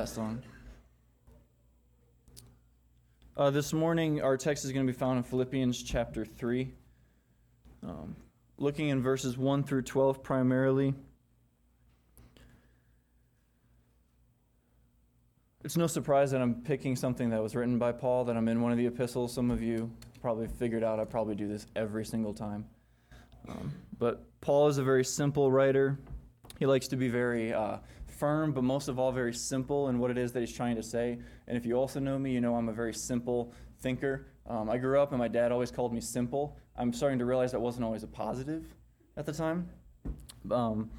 that song. Uh, this morning, our text is going to be found in Philippians chapter 3, um, looking in verses 1 through 12 primarily. It's no surprise that I'm picking something that was written by Paul, that I'm in one of the epistles. Some of you probably figured out I probably do this every single time. Um, but Paul is a very simple writer. He likes to be very uh, firm, but most of all, very simple in what it is that he's trying to say. And if you also know me, you know I'm a very simple thinker. Um, I grew up and my dad always called me simple. I'm starting to realize that wasn't always a positive at the time. Um,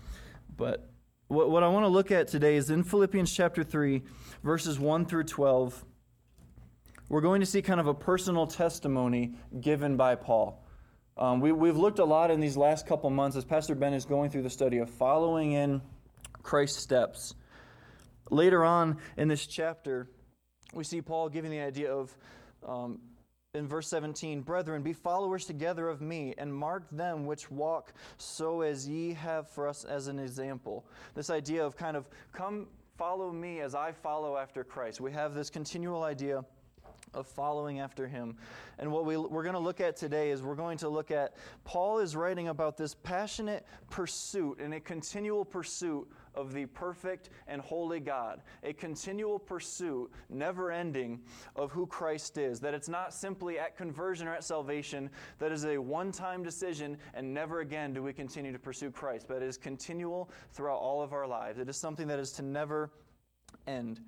but what, what I want to look at today is in Philippians chapter 3, verses 1 through 12. We're going to see kind of a personal testimony given by Paul. Um, we, we've looked a lot in these last couple months as Pastor Ben is going through the study of following in Christ's steps. Later on in this chapter, we see Paul giving the idea of um, in verse 17, Brethren, be followers together of me, and mark them which walk so as ye have for us as an example. This idea of kind of come follow me as I follow after Christ. We have this continual idea of following after him. And what we, we're going to look at today is we're going to look at Paul is writing about this passionate pursuit and a continual pursuit of the perfect and holy God, a continual pursuit, never ending, of who Christ is. That it's not simply at conversion or at salvation, that is a one time decision, and never again do we continue to pursue Christ, but it is continual throughout all of our lives. It is something that is to never end.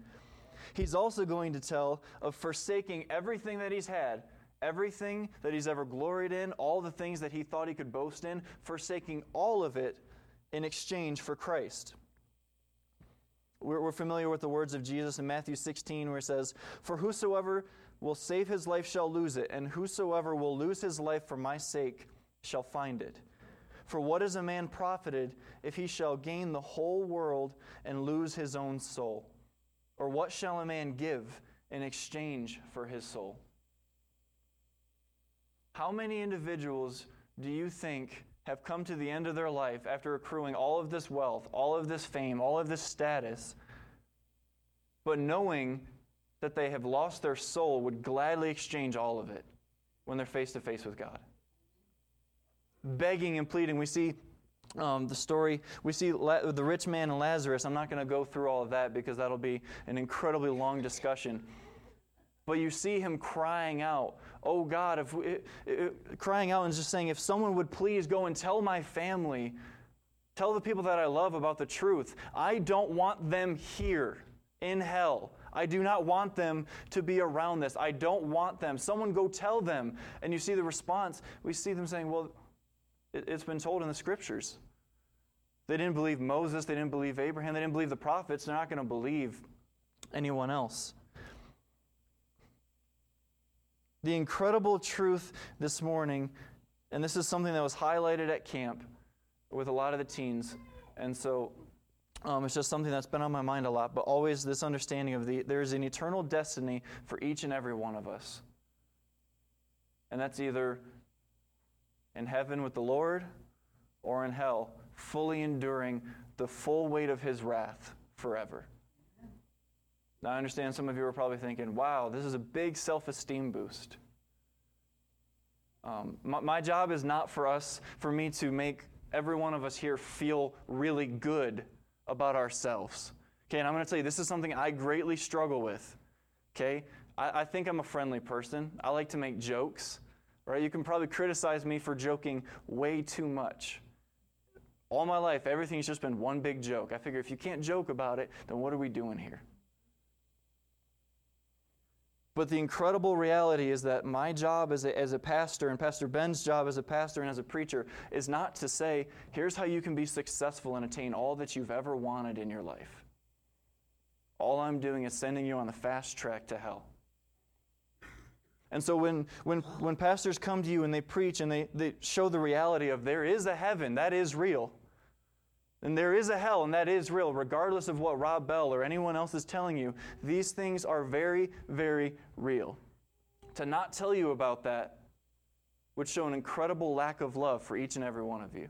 He's also going to tell of forsaking everything that he's had everything that he's ever gloried in, all the things that he thought he could boast in, forsaking all of it in exchange for Christ. We're, we're familiar with the words of Jesus in Matthew 16, where it says, For whosoever will save his life shall lose it, and whosoever will lose his life for my sake shall find it. For what is a man profited if he shall gain the whole world and lose his own soul? Or what shall a man give in exchange for his soul? How many individuals do you think have come to the end of their life after accruing all of this wealth, all of this fame, all of this status, but knowing that they have lost their soul, would gladly exchange all of it when they're face to face with God. Begging and pleading. We see um, the story, we see La- the rich man and Lazarus. I'm not going to go through all of that because that'll be an incredibly long discussion. But you see him crying out, Oh God, if we, it, it, crying out and just saying, If someone would please go and tell my family, tell the people that I love about the truth. I don't want them here in hell. I do not want them to be around this. I don't want them. Someone go tell them. And you see the response. We see them saying, Well, it, it's been told in the scriptures. They didn't believe Moses, they didn't believe Abraham, they didn't believe the prophets. They're not going to believe anyone else. The incredible truth this morning, and this is something that was highlighted at camp with a lot of the teens, and so um, it's just something that's been on my mind a lot, but always this understanding of the there is an eternal destiny for each and every one of us. And that's either in heaven with the Lord or in hell, fully enduring the full weight of his wrath forever. Now, I understand some of you are probably thinking, wow, this is a big self esteem boost. Um, my, my job is not for us, for me to make every one of us here feel really good about ourselves. Okay, and I'm going to tell you, this is something I greatly struggle with. Okay, I, I think I'm a friendly person. I like to make jokes, right? You can probably criticize me for joking way too much. All my life, everything's just been one big joke. I figure if you can't joke about it, then what are we doing here? But the incredible reality is that my job as a, as a pastor, and Pastor Ben's job as a pastor and as a preacher, is not to say, here's how you can be successful and attain all that you've ever wanted in your life. All I'm doing is sending you on the fast track to hell. And so when, when, when pastors come to you and they preach and they, they show the reality of there is a heaven, that is real. And there is a hell, and that is real, regardless of what Rob Bell or anyone else is telling you. These things are very, very real. To not tell you about that would show an incredible lack of love for each and every one of you.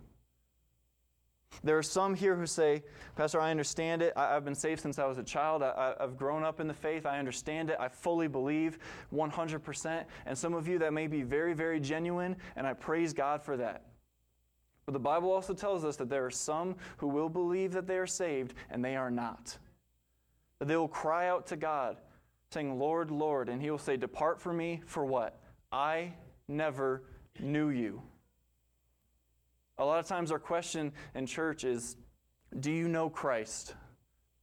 There are some here who say, Pastor, I understand it. I, have been saved since I was a child. I, have grown up in the faith. I understand it. I fully believe 100%. And some of you that may be very, very genuine, and I praise God for that. But the Bible also tells us that there are some who will believe that they are saved, and they are not. That they will cry out to God, saying, Lord, Lord, and He will say, Depart from me for what? I never knew you. A lot of times, our question in church is Do you know Christ?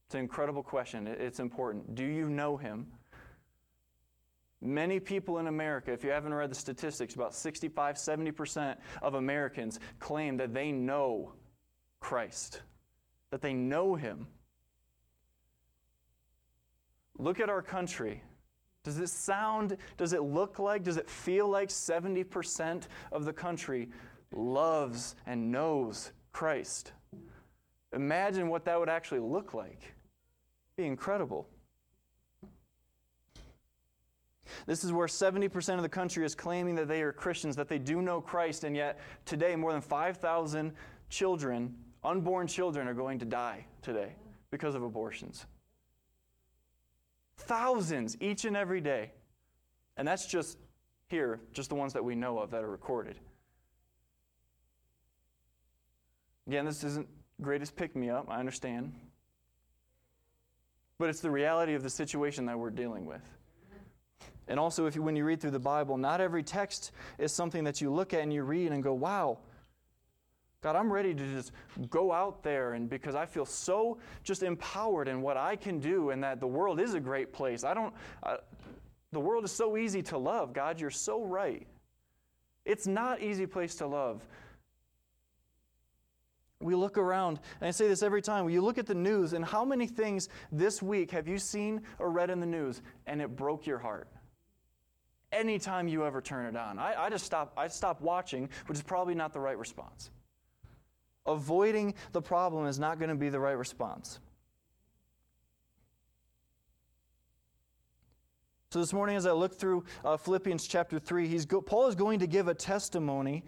It's an incredible question. It's important. Do you know him? Many people in America, if you haven't read the statistics, about 65, 70% of Americans claim that they know Christ, that they know him. Look at our country. Does it sound, does it look like, does it feel like 70% of the country loves and knows Christ. Imagine what that would actually look like. It'd be incredible. This is where 70% of the country is claiming that they are Christians, that they do know Christ, and yet today more than 5,000 children, unborn children, are going to die today because of abortions. Thousands each and every day. And that's just here, just the ones that we know of that are recorded. Again, this isn't greatest pick me up, I understand. But it's the reality of the situation that we're dealing with. And also, if you, when you read through the Bible, not every text is something that you look at and you read and go, wow, God, I'm ready to just go out there and because I feel so just empowered in what I can do and that the world is a great place. I don't, uh, the world is so easy to love. God, you're so right. It's not easy place to love we look around, and I say this every time, you look at the news, and how many things this week have you seen or read in the news, and it broke your heart? Anytime you ever turn it on. I, I just stop, I stop watching, which is probably not the right response. Avoiding the problem is not going to be the right response. So this morning, as I look through uh, Philippians chapter 3, he's go- Paul is going to give a testimony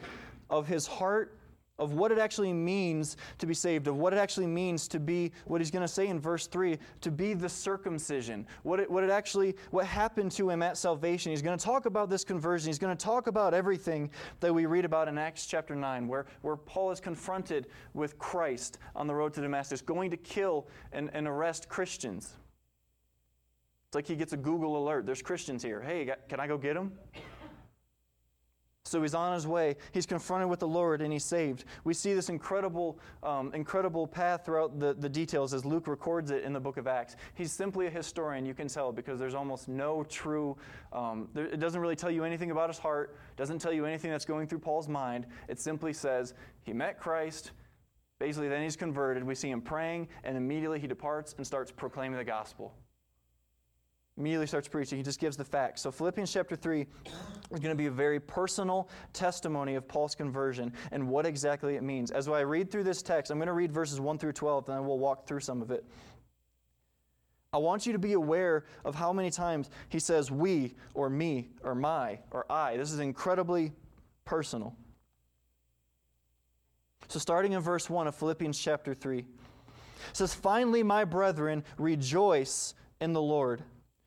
of his heart of what it actually means to be saved, of what it actually means to be, what he's going to say in verse 3, to be the circumcision, what it, what it actually, what happened to him at salvation. He's going to talk about this conversion. He's going to talk about everything that we read about in Acts chapter 9, where, where Paul is confronted with Christ on the road to Damascus, going to kill and, and arrest Christians. It's like he gets a Google alert. There's Christians here. Hey, can I go get them? So he's on his way. He's confronted with the Lord and he's saved. We see this incredible, um, incredible path throughout the, the details as Luke records it in the book of Acts. He's simply a historian, you can tell, because there's almost no true, um, there, it doesn't really tell you anything about his heart, doesn't tell you anything that's going through Paul's mind. It simply says he met Christ. Basically, then he's converted. We see him praying, and immediately he departs and starts proclaiming the gospel immediately starts preaching. He just gives the facts. So, Philippians chapter 3 is going to be a very personal testimony of Paul's conversion and what exactly it means. As I read through this text, I'm going to read verses 1 through 12, and then we'll walk through some of it. I want you to be aware of how many times he says we, or me, or my, or I. This is incredibly personal. So, starting in verse 1 of Philippians chapter 3, it says, Finally, my brethren, rejoice in the Lord.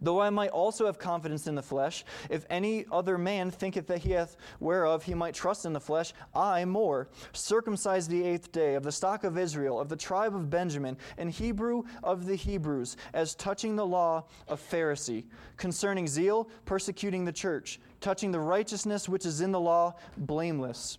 Though I might also have confidence in the flesh, if any other man thinketh that he hath whereof he might trust in the flesh, I more, circumcised the eighth day, of the stock of Israel, of the tribe of Benjamin, and Hebrew of the Hebrews, as touching the law of Pharisee, concerning zeal, persecuting the church, touching the righteousness which is in the law, blameless.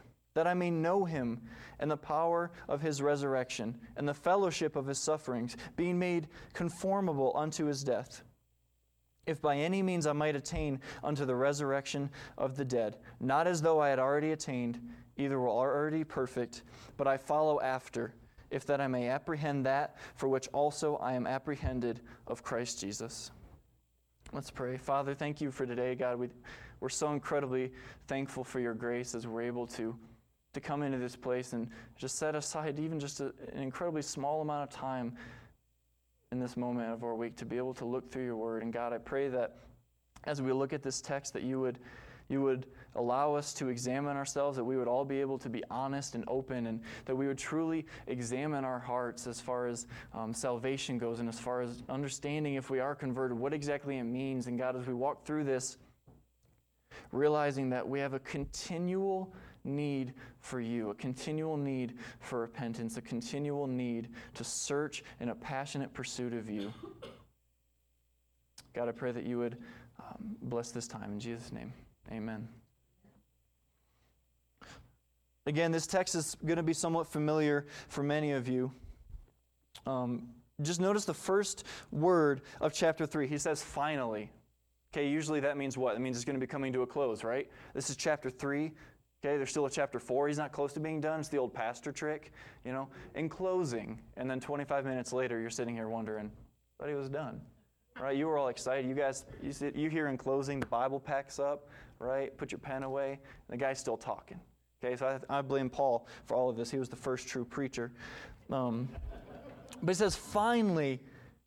that I may know him and the power of his resurrection, and the fellowship of his sufferings, being made conformable unto his death. If by any means I might attain unto the resurrection of the dead, not as though I had already attained, either were already perfect, but I follow after if that I may apprehend that for which also I am apprehended of Christ Jesus. Let's pray. Father, thank you for today, God. We, we're so incredibly thankful for your grace as we're able to, to come into this place and just set aside even just a, an incredibly small amount of time in this moment of our week to be able to look through your word. And God, I pray that as we look at this text, that you would you would allow us to examine ourselves, that we would all be able to be honest and open, and that we would truly examine our hearts as far as um, salvation goes and as far as understanding if we are converted, what exactly it means. And God, as we walk through this, realizing that we have a continual need for you, a continual need for repentance, a continual need to search in a passionate pursuit of you. God, I pray that you would um, bless this time in Jesus' name. Amen. Again, this text is going to be somewhat familiar for many of you. Um, just notice the first word of chapter 3. He says, finally. Okay, usually that means what? It means it's going to be coming to a close, right? This is chapter 3. Okay, there's still a chapter 4. He's not close to being done. It's the old pastor trick, you know, in closing. And then 25 minutes later, you're sitting here wondering, but he was done. Right? You were all excited. You guys, you, sit, you hear in closing, the Bible packs up right? Put your pen away. The guy's still talking. Okay, so I, I blame Paul for all of this. He was the first true preacher. Um, but he says, finally,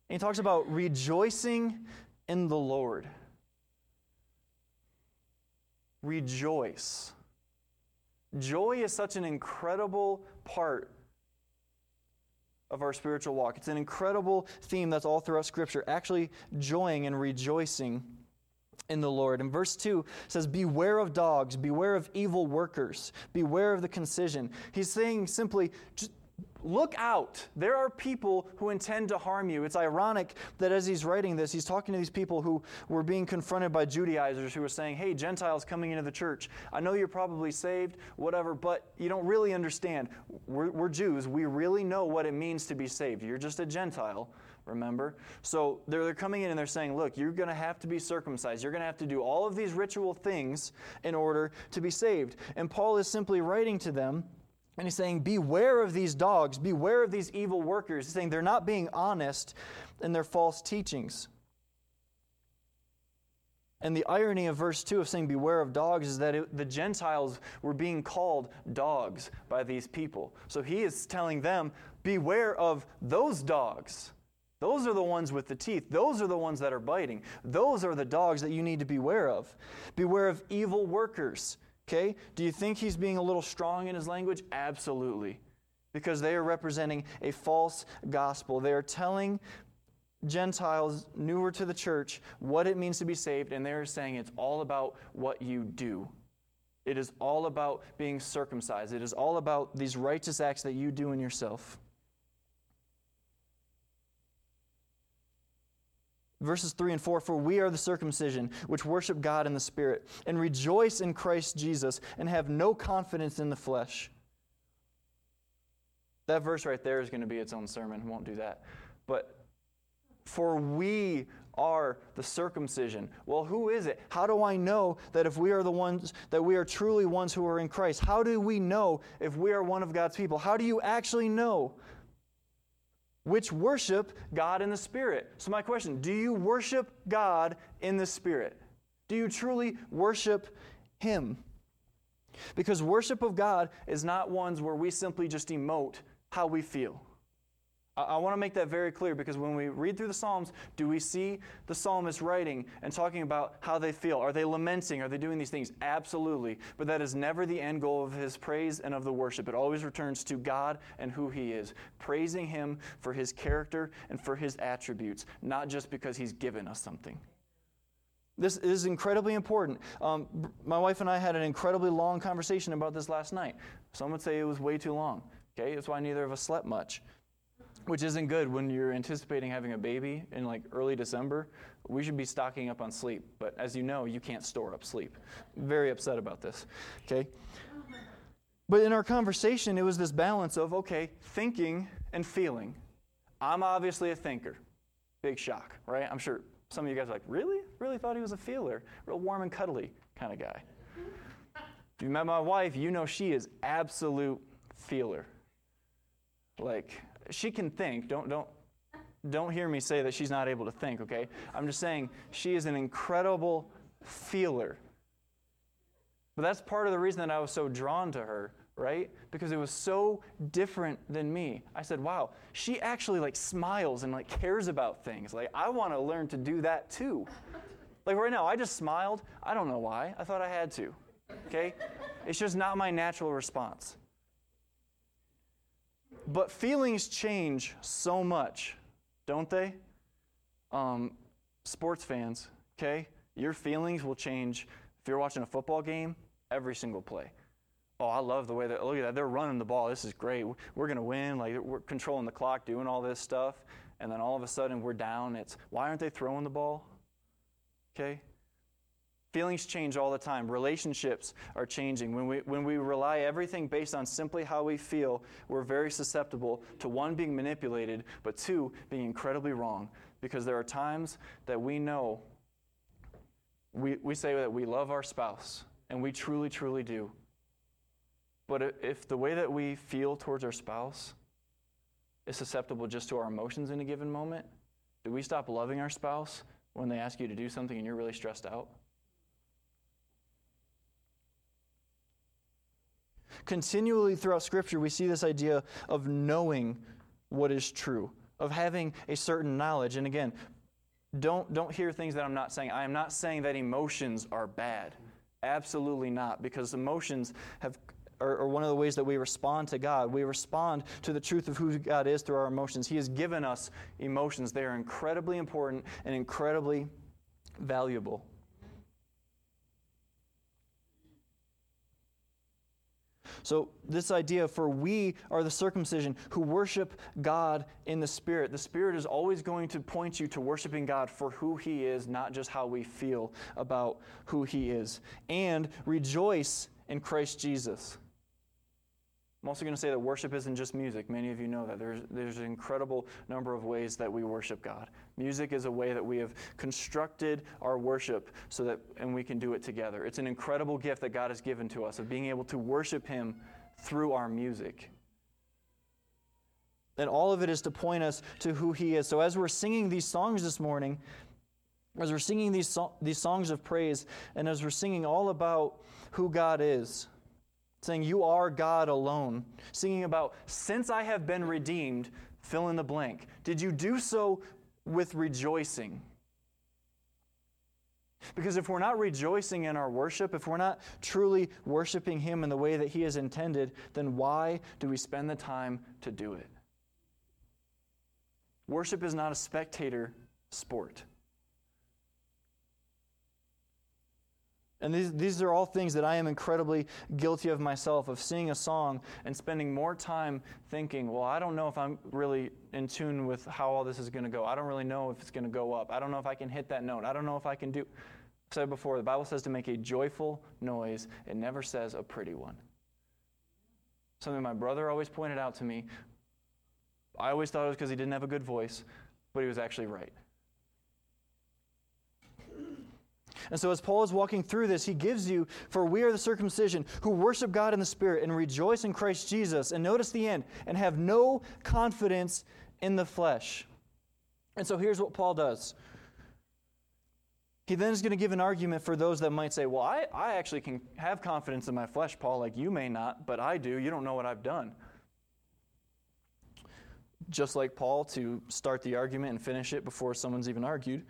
he talks about rejoicing in the Lord. Rejoice. Joy is such an incredible part of our spiritual walk. It's an incredible theme that's all throughout Scripture, actually joying and rejoicing in the Lord. And verse 2 says, Beware of dogs, beware of evil workers, beware of the concision. He's saying simply, look out. There are people who intend to harm you. It's ironic that as he's writing this, he's talking to these people who were being confronted by Judaizers who were saying, Hey, Gentiles coming into the church, I know you're probably saved, whatever, but you don't really understand. We're, we're Jews. We really know what it means to be saved. You're just a Gentile remember? So they're, they're coming in and they're saying, look, you're going to have to be circumcised. You're going to have to do all of these ritual things in order to be saved. And Paul is simply writing to them. And he's saying, Beware of these dogs, beware of these evil workers. He's saying they're not being honest in their false teachings. And the irony of verse 2 of saying, Beware of dogs, is that it, the Gentiles were being called dogs by these people. So he is telling them, Beware of those dogs. Those are the ones with the teeth. Those are the ones that are biting. Those are the dogs that you need to beware of. Beware of evil workers. Okay? Do you think he's being a little strong in his language? Absolutely. Because they are representing a false gospel. They are telling Gentiles newer to the church what it means to be saved, and they're saying it's all about what you do. It is all about being circumcised. It is all about these righteous acts that you do in yourself. Verses 3 and 4 For we are the circumcision, which worship God in the Spirit, and rejoice in Christ Jesus, and have no confidence in the flesh. That verse right there is going to be its own sermon. Won't do that. But for we are the circumcision. Well, who is it? How do I know that if we are the ones, that we are truly ones who are in Christ? How do we know if we are one of God's people? How do you actually know? Which worship God in the Spirit. So, my question do you worship God in the Spirit? Do you truly worship Him? Because worship of God is not ones where we simply just emote how we feel. I, want to make that very clear because when we read through the Psalms, do we see the psalmist writing and talking about how they feel? Are they lamenting? Are they doing these things? Absolutely. But that is never the end goal of his praise and of the worship. It always returns to God and who he is, praising him for his character and for his attributes, not just because he's given us something. This is incredibly important. Um, my wife and I had an incredibly long conversation about this last night. Some would say it was way too long. Okay, that's why neither of us slept much. Which isn't good when you're anticipating having a baby in like early December. We should be stocking up on sleep, but as you know, you can't store up sleep. Very upset about this. Okay? But in our conversation, it was this balance of okay, thinking and feeling. I'm obviously a thinker. Big shock, right? I'm sure some of you guys are like, really? Really thought he was a feeler? Real warm and cuddly kind of guy. If you met my wife, you know she is absolute feeler. Like, she can think. Don't, don't, don't hear me say that she's not able to think, okay? I'm just saying she is an incredible feeler. But that's part of the reason that I was so drawn to her, right? Because it was so different than me. I said, "Wow, she actually like smiles and like cares about things. Like I want to learn to do that too." Like right now, I just smiled. I don't know why. I thought I had to. Okay? It's just not my natural response. But feelings change so much, don't they? Um, sports fans, okay? Your feelings will change if you're watching a football game every single play. Oh, I love the way that, look at that, they're running the ball. This is great. We're going to win. Like, we're controlling the clock, doing all this stuff. And then all of a sudden, we're down. It's, why aren't they throwing the ball? Okay? Feelings change all the time. Relationships are changing. When we, when we rely everything based on simply how we feel, we're very susceptible to one, being manipulated, but two, being incredibly wrong. Because there are times that we know, we, we say that we love our spouse, and we truly, truly do. But if the way that we feel towards our spouse is susceptible just to our emotions in a given moment, do we stop loving our spouse when they ask you to do something and you're really stressed out? Continually throughout Scripture, we see this idea of knowing what is true, of having a certain knowledge. And again, don't, don't hear things that I'm not saying. I am not saying that emotions are bad. Absolutely not, because emotions have are, are, one of the ways that we respond to God. We respond to the truth of who God is through our emotions. He has given us emotions. They are incredibly important and incredibly valuable. So, this idea for we are the circumcision who worship God in the Spirit. The Spirit is always going to point you to worshiping God for who He is, not just how we feel about who He is. And rejoice in Christ Jesus. I'm also going to say that worship isn't just music. Many of you know that. There's, there's an incredible number of ways that we worship God. Music is a way that we have constructed our worship so that, and we can do it together. It's an incredible gift that God has given to us of being able to worship Him through our music. And all of it is to point us to who He is. So as we're singing these songs this morning, as we're singing these, so- these songs of praise, and as we're singing all about who God is, saying, You are God alone. Singing about, Since I have been redeemed, fill in the blank. Did you do so with rejoicing? Because if we're not rejoicing in our worship, if we're not truly worshiping Him in the way that He has intended, then why do we spend the time to do it? Worship is not a spectator sport. And these, these are all things that I am incredibly guilty of myself, of seeing a song and spending more time thinking, well, I don't know if I'm really in tune with how all this is going to go. I don't really know if it's going to go up. I don't know if I can hit that note. I don't know if I can do. I said before, the Bible says to make a joyful noise, it never says a pretty one. Something my brother always pointed out to me. I always thought it was because he didn't have a good voice, but he was actually right. And so, as Paul is walking through this, he gives you, for we are the circumcision who worship God in the Spirit and rejoice in Christ Jesus. And notice the end, and have no confidence in the flesh. And so, here's what Paul does. He then is going to give an argument for those that might say, Well, I, I actually can have confidence in my flesh, Paul, like you may not, but I do. You don't know what I've done. Just like Paul, to start the argument and finish it before someone's even argued.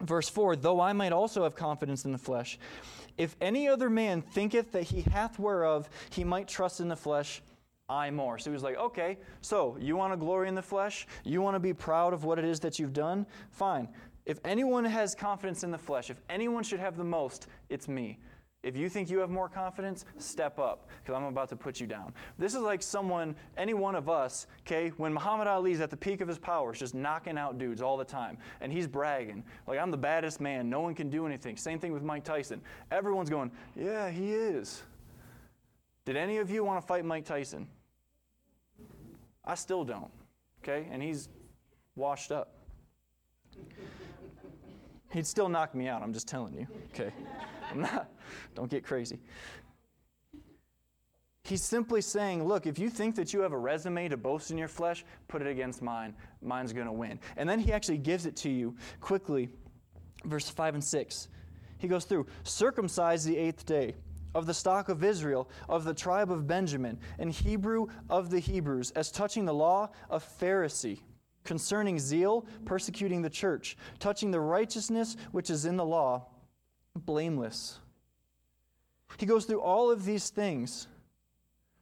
Verse 4 Though I might also have confidence in the flesh, if any other man thinketh that he hath whereof he might trust in the flesh, I more. So he was like, okay, so you want to glory in the flesh? You want to be proud of what it is that you've done? Fine. If anyone has confidence in the flesh, if anyone should have the most, it's me. If you think you have more confidence, step up because I'm about to put you down. This is like someone, any one of us, okay, when Muhammad Ali's at the peak of his powers, just knocking out dudes all the time, and he's bragging, like, I'm the baddest man, no one can do anything. Same thing with Mike Tyson. Everyone's going, yeah, he is. Did any of you want to fight Mike Tyson? I still don't, okay, and he's washed up. He'd still knock me out, I'm just telling you, okay? I'm not, don't get crazy. He's simply saying, look, if you think that you have a resume to boast in your flesh, put it against mine. Mine's going to win. And then he actually gives it to you quickly. Verse 5 and 6. He goes through, circumcise the eighth day of the stock of Israel, of the tribe of Benjamin, and Hebrew of the Hebrews, as touching the law of Pharisee, concerning zeal, persecuting the church, touching the righteousness which is in the law blameless. He goes through all of these things.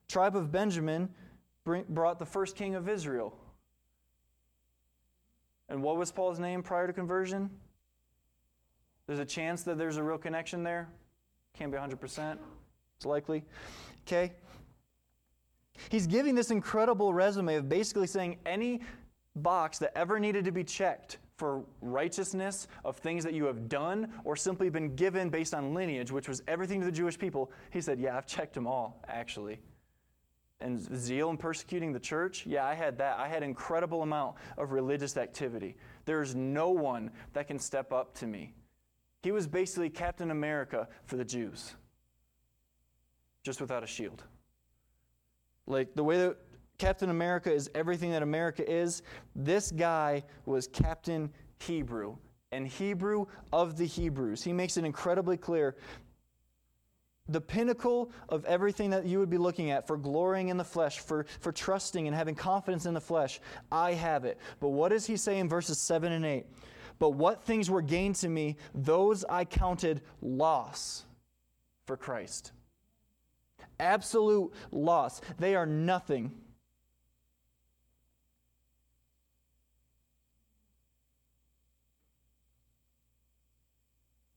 Tribe of Benjamin brought the first king of Israel. And what was Paul's name prior to conversion? There's a chance that there's a real connection there. Can't be 100%. It's likely. Okay? He's giving this incredible resume of basically saying any box that ever needed to be checked for righteousness of things that you have done or simply been given based on lineage, which was everything to the Jewish people, he said, Yeah, I've checked them all, actually. And zeal in persecuting the church, yeah, I had that. I had incredible amount of religious activity. There's no one that can step up to me. He was basically Captain America for the Jews, just without a shield. Like the way that Captain America is everything that America is. This guy was Captain Hebrew, and Hebrew of the Hebrews. He makes it incredibly clear. The pinnacle of everything that you would be looking at for glorying in the flesh, for, for trusting and having confidence in the flesh, I have it. But what does he say in verses 7 and 8? But what things were gained to me, those I counted loss for Christ. Absolute loss. They are nothing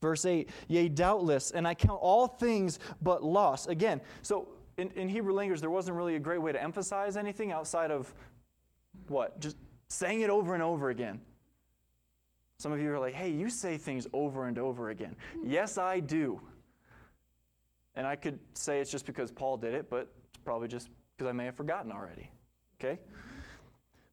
Verse 8, yea, doubtless, and I count all things but loss. Again, so in, in Hebrew language, there wasn't really a great way to emphasize anything outside of what? Just saying it over and over again. Some of you are like, hey, you say things over and over again. Yes, I do. And I could say it's just because Paul did it, but it's probably just because I may have forgotten already. Okay?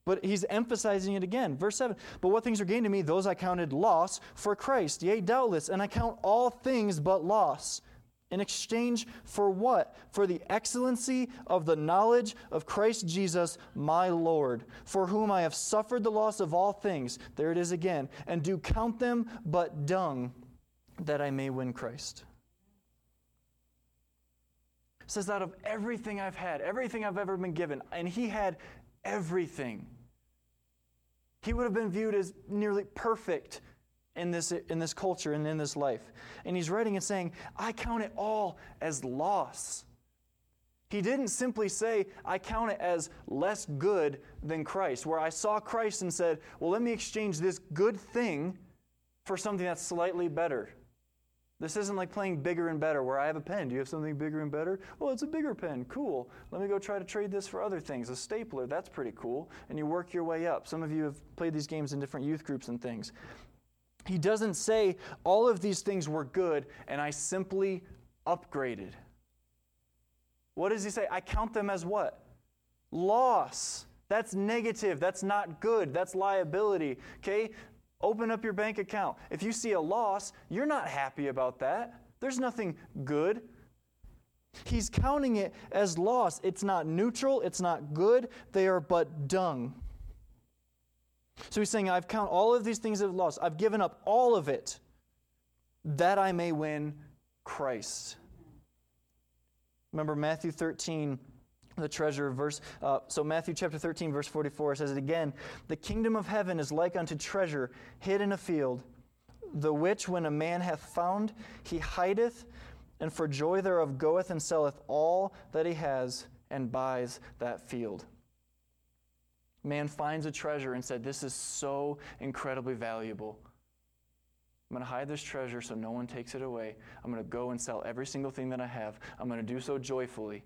But he's emphasizing it again. Verse 7 But what things are gained to me, those I counted loss for Christ. Yea, doubtless, and I count all things but loss. In exchange for what? For the excellency of the knowledge of Christ Jesus, my Lord, for whom I have suffered the loss of all things. There it is again. And do count them but dung, that I may win Christ. It says, out of everything I've had, everything I've ever been given, and he had everything he would have been viewed as nearly perfect in this, in this culture and in this life. And he's writing and saying, I count it all as loss. He didn't simply say, I count it as less good than Christ, where I saw Christ and said, Well, let me exchange this good thing for something that's slightly better. This isn't like playing bigger and better where I have a pen. Do you have something bigger and better? Well, it's a bigger pen. Cool. Let me go try to trade this for other things. A stapler, that's pretty cool. And you work your way up. Some of you have played these games in different youth groups and things. He doesn't say all of these things were good and I simply upgraded. What does he say? I count them as what? Loss. That's negative. That's not good. That's liability. Okay? Open up your bank account. If you see a loss, you're not happy about that. There's nothing good. He's counting it as loss. It's not neutral, it's not good. They are but dung. So he's saying, I've counted all of these things as loss. I've given up all of it that I may win Christ. Remember Matthew 13 the treasure verse uh, so matthew chapter 13 verse 44 says it again the kingdom of heaven is like unto treasure hid in a field the which when a man hath found he hideth and for joy thereof goeth and selleth all that he has and buys that field man finds a treasure and said this is so incredibly valuable I'm going to hide this treasure so no one takes it away. I'm going to go and sell every single thing that I have. I'm going to do so joyfully.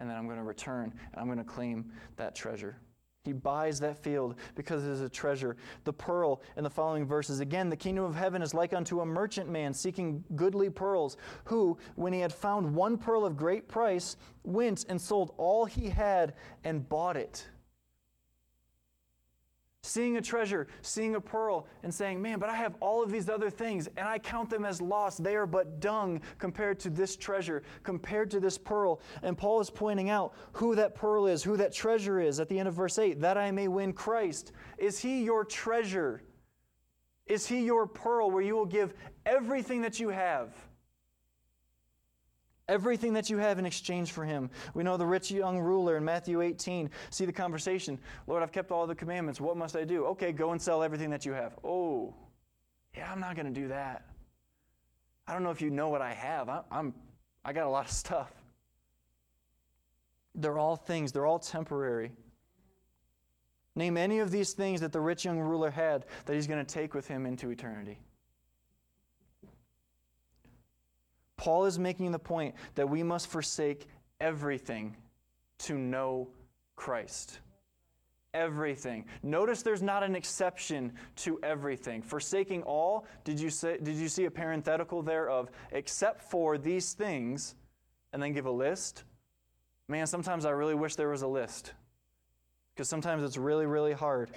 And then I'm going to return and I'm going to claim that treasure. He buys that field because it is a treasure. The pearl in the following verses again, the kingdom of heaven is like unto a merchant man seeking goodly pearls, who, when he had found one pearl of great price, went and sold all he had and bought it seeing a treasure, seeing a pearl, and saying, Man, but I have all of these other things, and I count them as lost. They are but dung compared to this treasure, compared to this pearl. And Paul is pointing out who that pearl is, who that treasure is at the end of verse 8 that I may win Christ. Is he your treasure? Is he your pearl where you will give everything that you have? Everything that you have in exchange for him. We know the rich young ruler in Matthew 18. See the conversation. Lord, I've kept all the commandments. What must I do? Okay, go and sell everything that you have. Oh, yeah, I'm not going to do that. I don't know if you know what I have. I, I'm, I got a lot of stuff. They're all things, they're all temporary. Name any of these things that the rich young ruler had that he's going to take with him into eternity. Paul is making the point that we must forsake everything to know Christ. Everything. Notice there's not an exception to everything. Forsaking all, did you, say, did you see a parenthetical there of except for these things, and then give a list? Man, sometimes I really wish there was a list because sometimes it's really, really hard.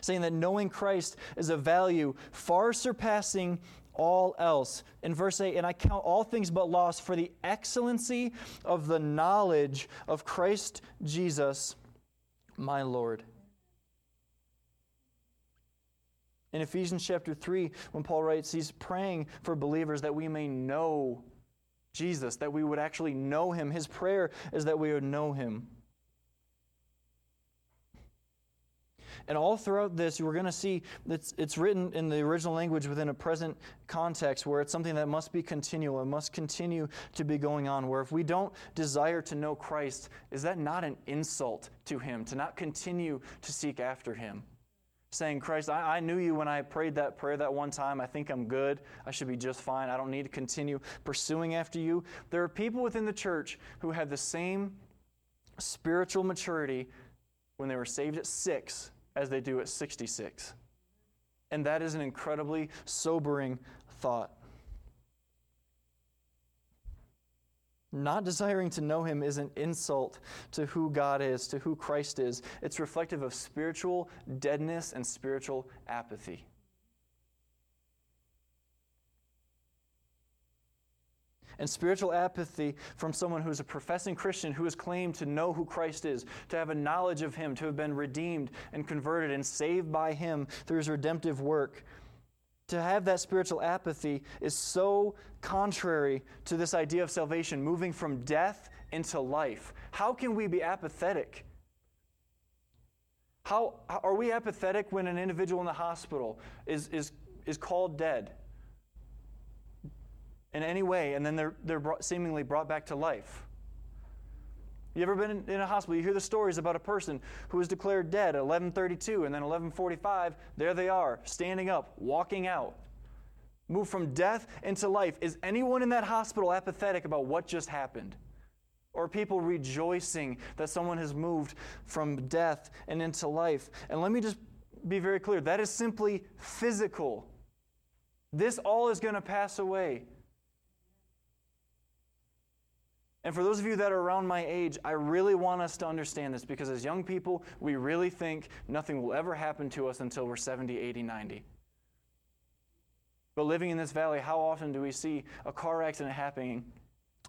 Saying that knowing Christ is a value far surpassing all else. In verse 8, and I count all things but loss for the excellency of the knowledge of Christ Jesus, my Lord. In Ephesians chapter 3, when Paul writes, he's praying for believers that we may know Jesus, that we would actually know him. His prayer is that we would know him. And all throughout this, we're going to see it's, it's written in the original language within a present context where it's something that must be continual. It must continue to be going on. Where if we don't desire to know Christ, is that not an insult to Him to not continue to seek after Him? Saying, Christ, I, I knew you when I prayed that prayer that one time. I think I'm good. I should be just fine. I don't need to continue pursuing after you. There are people within the church who had the same spiritual maturity when they were saved at six as they do at 66. And that is an incredibly sobering thought. Not desiring to know him is an insult to who God is, to who Christ is. It's reflective of spiritual deadness and spiritual apathy. And spiritual apathy from someone who's a professing Christian who has claimed to know who Christ is, to have a knowledge of Him, to have been redeemed and converted and saved by Him through His redemptive work. To have that spiritual apathy is so contrary to this idea of salvation, moving from death into life. How can we be apathetic? How are we apathetic when an individual in the hospital is, is, is called dead? In any way, and then they're, they're brought, seemingly brought back to life. You ever been in, in, a hospital? You hear the stories about a person who was declared dead at 11:32, and then 11:45, there they are, standing up, walking out, moved from death into life. Is anyone in that hospital apathetic about what just happened? Or people rejoicing that someone has moved from death and into life? And let me just be very clear: that is simply physical. This all is going to pass away. And for those of you that are around my age, I really want us to understand this because as young people, we really think nothing will ever happen to us until we're 70, 80, 90. But living in this valley, how often do we see a car accident happening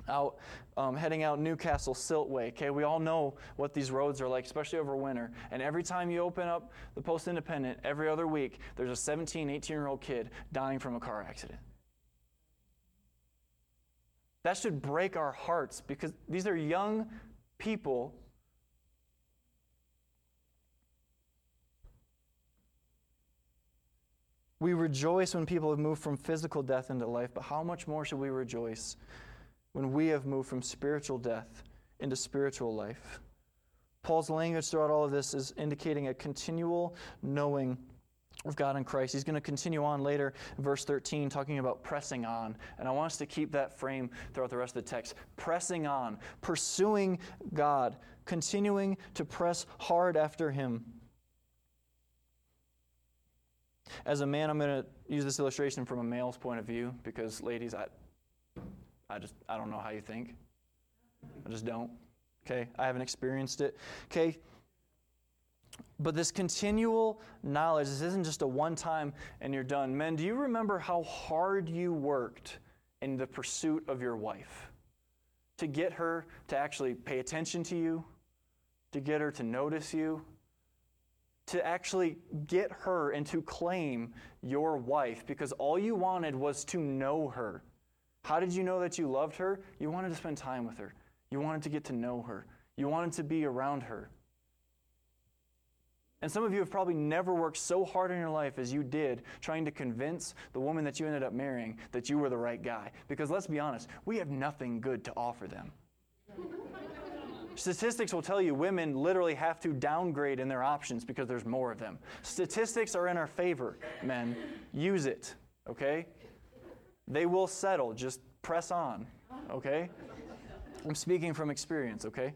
out, um, heading out New Castle, Siltway? Okay, we all know what these roads are like, especially over winter. And every time you open up the Post Independent, every other week, there's a 17, 18 year old kid dying from a car accident. That should break our hearts because these are young people. We rejoice when people have moved from physical death into life, but how much more should we rejoice when we have moved from spiritual death into spiritual life? Paul's language throughout all of this is indicating a continual knowing of God in Christ. He's going to continue on later, verse 13, talking about pressing on. And I want us to keep that frame throughout the rest of the text. Pressing on, pursuing God, continuing to press hard after Him. As a man, I'm going to use this illustration from a male's point of view because, ladies, I, I just I don't know how you think. I just don't. Okay, I haven't experienced it. Okay, but this continual knowledge, this isn't just a one time and you're done. Men, do you remember how hard you worked in the pursuit of your wife? To get her to actually pay attention to you, to get her to notice you, to actually get her and to claim your wife because all you wanted was to know her. How did you know that you loved her? You wanted to spend time with her, you wanted to get to know her, you wanted to be around her. And some of you have probably never worked so hard in your life as you did trying to convince the woman that you ended up marrying that you were the right guy. Because let's be honest, we have nothing good to offer them. Statistics will tell you women literally have to downgrade in their options because there's more of them. Statistics are in our favor, men. Use it, okay? They will settle. Just press on, okay? I'm speaking from experience, okay?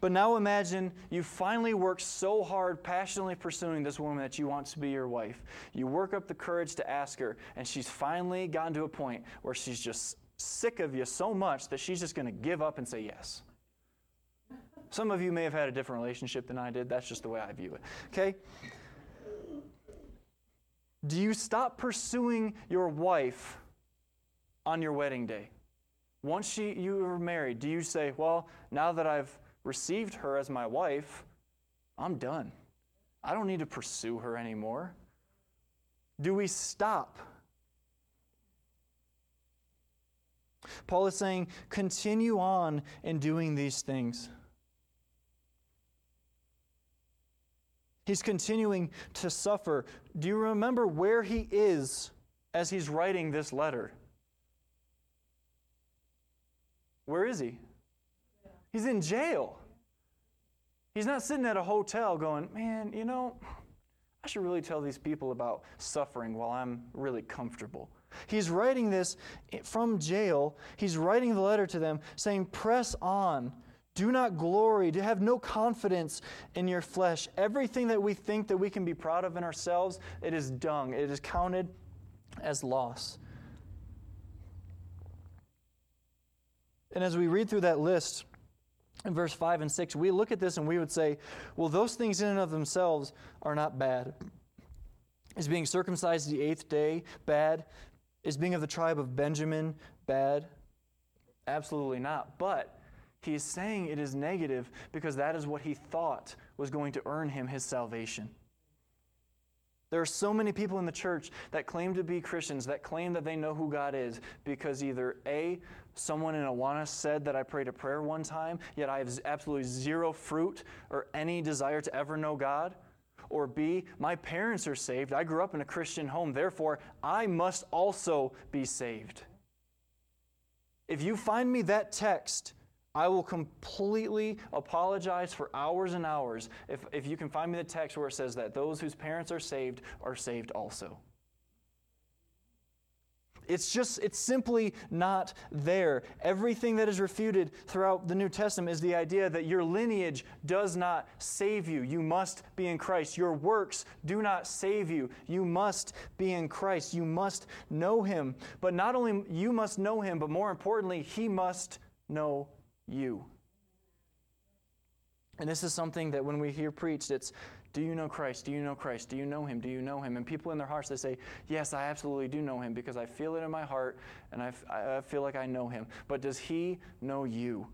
But now imagine you finally work so hard, passionately pursuing this woman that you want to be your wife. You work up the courage to ask her, and she's finally gotten to a point where she's just sick of you so much that she's just going to give up and say yes. Some of you may have had a different relationship than I did. That's just the way I view it. Okay? Do you stop pursuing your wife on your wedding day? Once she, you are married, do you say, Well, now that I've received her as my wife, I'm done. I don't need to pursue her anymore. Do we stop? Paul is saying, continue on in doing these things. He's continuing to suffer. Do you remember where he is as he's writing this letter? Where is he? He's in jail. He's not sitting at a hotel going, man, you know, I should really tell these people about suffering while I'm really comfortable. He's writing this from jail. He's writing the letter to them saying, Press on. Do not glory. Do have no confidence in your flesh. Everything that we think that we can be proud of in ourselves, it is dung. It is counted as loss. And as we read through that list, in verse 5 and 6, we look at this and we would say, well, those things in and of themselves are not bad. Is being circumcised the eighth day bad? Is being of the tribe of Benjamin bad? Absolutely not. But he's saying it is negative because that is what he thought was going to earn him his salvation. There are so many people in the church that claim to be Christians, that claim that they know who God is, because either A, someone in Awana said that I prayed a prayer one time, yet I have absolutely zero fruit or any desire to ever know God, or B, my parents are saved, I grew up in a Christian home, therefore I must also be saved. If you find me that text, I will completely apologize for hours and hours if, if you can find me the text where it says that those whose parents are saved are saved also. It's just, it's simply not there. Everything that is refuted throughout the New Testament is the idea that your lineage does not save you. You must be in Christ. Your works do not save you. You must be in Christ. You must know Him. But not only you must know Him, but more importantly, He must know you. And this is something that when we hear preached, it's do you know Christ? Do you know Christ? Do you know him? Do you know him? And people in their hearts, they say, Yes, I absolutely do know him because I feel it in my heart and I, I feel like I know him. But does he know you?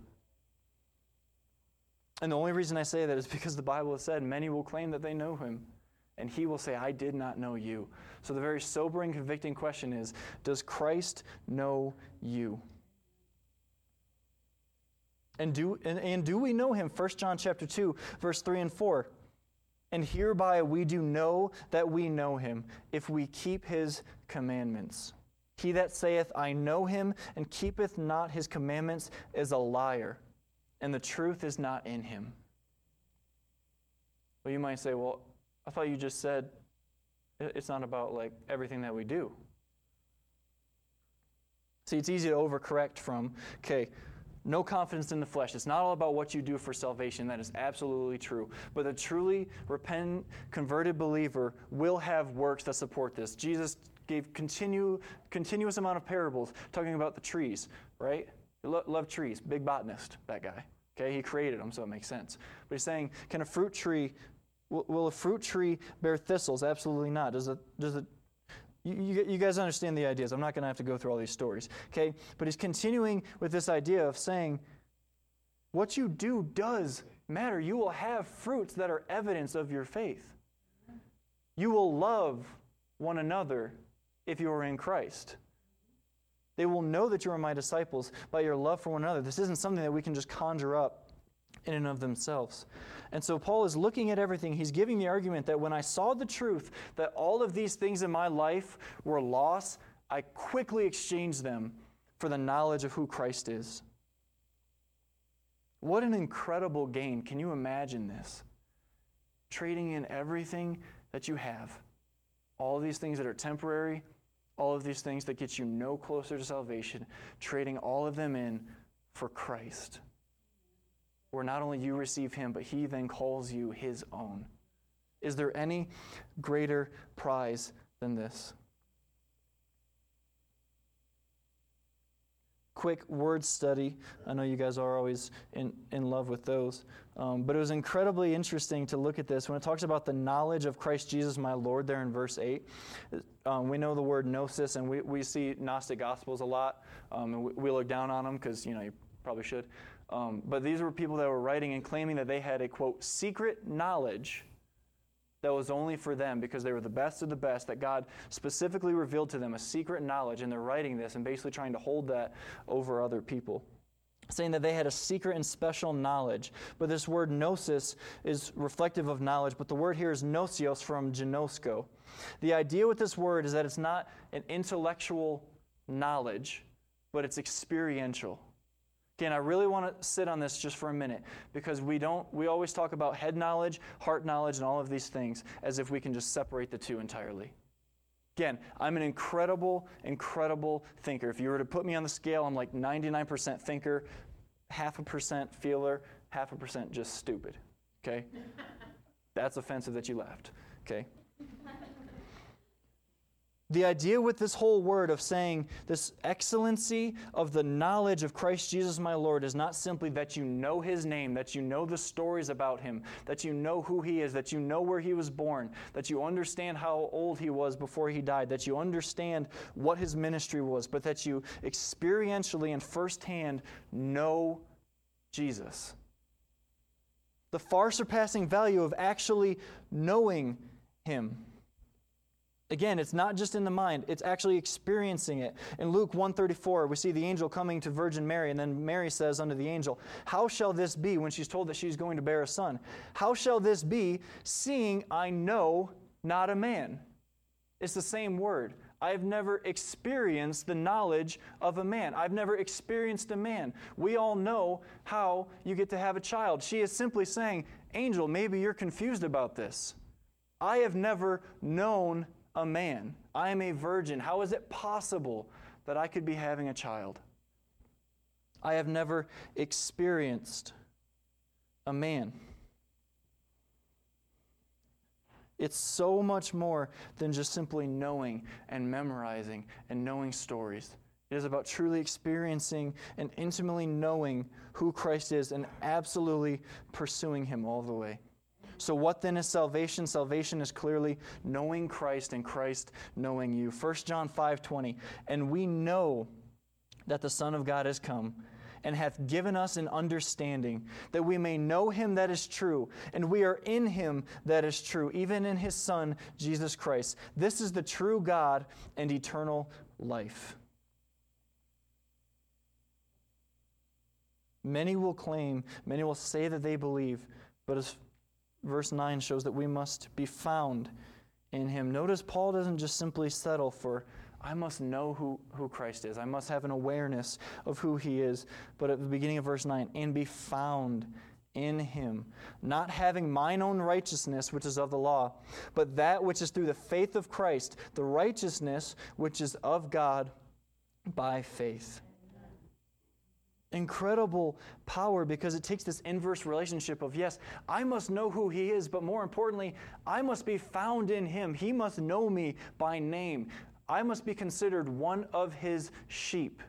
And the only reason I say that is because the Bible has said many will claim that they know him. And he will say, I did not know you. So the very sobering, convicting question is Does Christ know you? And do, and, and do we know him? 1 John chapter 2, verse 3 and 4. And hereby we do know that we know him, if we keep his commandments. He that saith, I know him, and keepeth not his commandments, is a liar, and the truth is not in him. Well, you might say, well, I thought you just said it's not about like everything that we do. See, it's easy to overcorrect from, okay, no confidence in the flesh. It's not all about what you do for salvation. That is absolutely true. But a truly repentant, converted believer will have works that support this. Jesus gave continue, continuous amount of parables talking about the trees, right? Lo- love trees, big botanist, that guy. Okay, he created them, so it makes sense. But he's saying, can a fruit tree, will, will a fruit tree bear thistles? Absolutely not. Does it, does it you, you, you, guys understand the ideas. I'm not going to have to go through all these stories. Okay? But he's continuing with this idea of saying, what you do does matter. You will have fruits that are evidence of your faith. You will love one another if you are in Christ. They will know that you are my disciples by your love for one another. This isn't something that we can just conjure up in and of themselves. And so Paul is looking at everything. He's giving the argument that when I saw the truth that all of these things in my life were loss, I quickly exchanged them for the knowledge of who Christ is. What an incredible gain. Can you imagine this? Trading in everything that you have, all these things that are temporary, all of these things that get you no closer to salvation, trading all of them in for Christ where not only you receive him, but he then calls you his own. Is there any greater prize than this? Quick word study. I know you guys are always in, in love with those. Um, but it was incredibly interesting to look at this when it talks about the knowledge of Christ Jesus, my Lord, there in verse 8. Um, we know the word gnosis, and we, we see Gnostic Gospels a lot, um, and we, we look down on them because, you know, you probably should. Um, but these were people that were writing and claiming that they had a, quote, secret knowledge that was only for them because they were the best of the best, that God specifically revealed to them a secret knowledge, and they're writing this and basically trying to hold that over other people. Saying that they had a secret and special knowledge. But this word gnosis is reflective of knowledge, but the word here is gnoseos from gnosko. The idea with this word is that it's not an intellectual knowledge, but it's experiential. Again, I really want to sit on this just for a minute because we don't we always talk about head knowledge, heart knowledge and all of these things as if we can just separate the two entirely. Again, I'm an incredible incredible thinker. If you were to put me on the scale, I'm like 99% thinker, half a percent feeler, half a percent just stupid. Okay? That's offensive that you laughed. Okay? The idea with this whole word of saying this excellency of the knowledge of Christ Jesus my Lord is not simply that you know his name, that you know the stories about him, that you know who he is, that you know where he was born, that you understand how old he was before he died, that you understand what his ministry was, but that you experientially and firsthand know Jesus. The far surpassing value of actually knowing him. Again, it's not just in the mind, it's actually experiencing it. In Luke 134, we see the angel coming to Virgin Mary, and then Mary says unto the angel, How shall this be when she's told that she's going to bear a son? How shall this be, seeing I know not a man? It's the same word. I've never experienced the knowledge of a man. I've never experienced a man. We all know how you get to have a child. She is simply saying, Angel, maybe you're confused about this. I have never known a man. I am a virgin. How is it possible that I could be having a child? I have never experienced a man. It's so much more than just simply knowing and memorizing and knowing stories. It is about truly experiencing and intimately knowing who Christ is and absolutely pursuing Him all the way. So, what then is salvation? Salvation is clearly knowing Christ and Christ knowing you. 1 John 5 20. And we know that the Son of God has come and hath given us an understanding that we may know him that is true, and we are in him that is true, even in his Son, Jesus Christ. This is the true God and eternal life. Many will claim, many will say that they believe, but as verse 9 shows that we must be found in him. Notice Paul doesn't just simply settle for, I must know who, who Christ is. I must have an awareness of who he is. But at the beginning of verse 9, and be found in him, not having mine own righteousness, which is of the law, but that which is through the faith of Christ, the righteousness which is of God by faith. Incredible power because it takes this inverse relationship of, yes, I must know who He is, but more importantly, I must be found in Him. He must know me by name. I must be considered one of His sheep.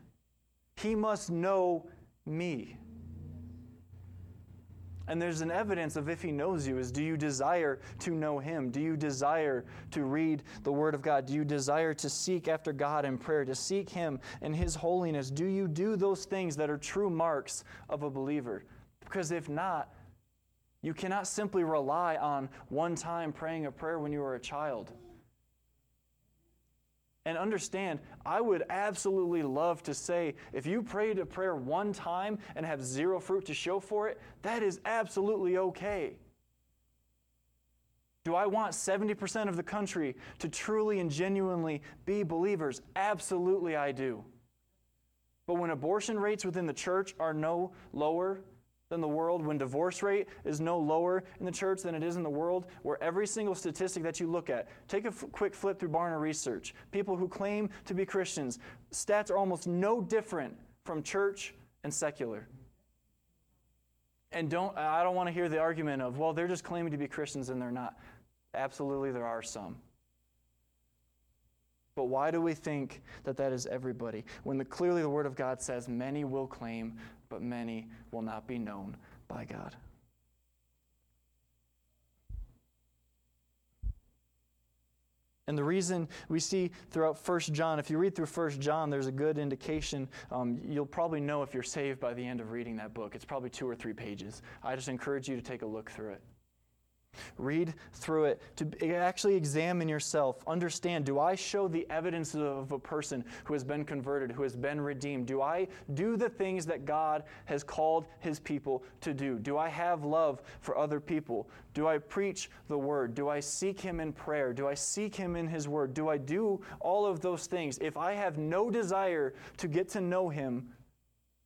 He must know me. And there's an evidence of if he knows you is do you desire to know him? Do you desire to read the word of God? Do you desire to seek after God in prayer, to seek him and his holiness? Do you do those things that are true marks of a believer? Because if not, you cannot simply rely on one time praying a prayer when you were a child. And understand, I would absolutely love to say if you prayed a prayer one time and have zero fruit to show for it, that is absolutely okay. Do I want 70% of the country to truly and genuinely be believers? Absolutely, I do. But when abortion rates within the church are no lower than the world, when divorce rate is no lower in the church than it is in the world, where every single statistic that you look at, take a f- quick flip through Barna Research. People who claim to be Christians, stats are almost no different from church and secular. And don't I don't want to hear the argument of, well, they're just claiming to be Christians and they're not. Absolutely, there are some. But why do we think that that is everybody? When the, clearly the Word of God says many will claim, but many will not be known by God. And the reason we see throughout 1 John, if you read through 1 John, there's a good indication. Um, you'll probably know if you're saved by the end of reading that book. It's probably two or three pages. I just encourage you to take a look through it. Read through it to actually examine yourself. Understand do I show the evidence of a person who has been converted, who has been redeemed? Do I do the things that God has called his people to do? Do I have love for other people? Do I preach the word? Do I seek him in prayer? Do I seek him in his word? Do I do all of those things? If I have no desire to get to know him,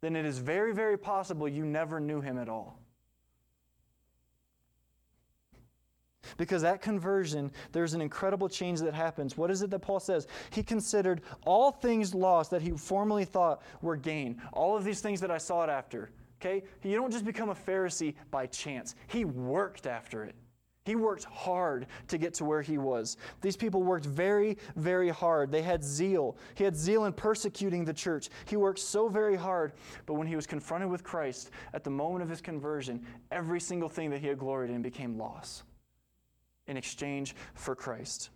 then it is very, very possible you never knew him at all. Because at conversion, there's an incredible change that happens. What is it that Paul says? He considered all things lost that he formerly thought were gain. All of these things that I sought after. Okay? You don't just become a Pharisee by chance, he worked after it. He worked hard to get to where he was. These people worked very, very hard. They had zeal. He had zeal in persecuting the church. He worked so very hard, but when he was confronted with Christ at the moment of his conversion, every single thing that he had gloried in became loss in exchange for Christ.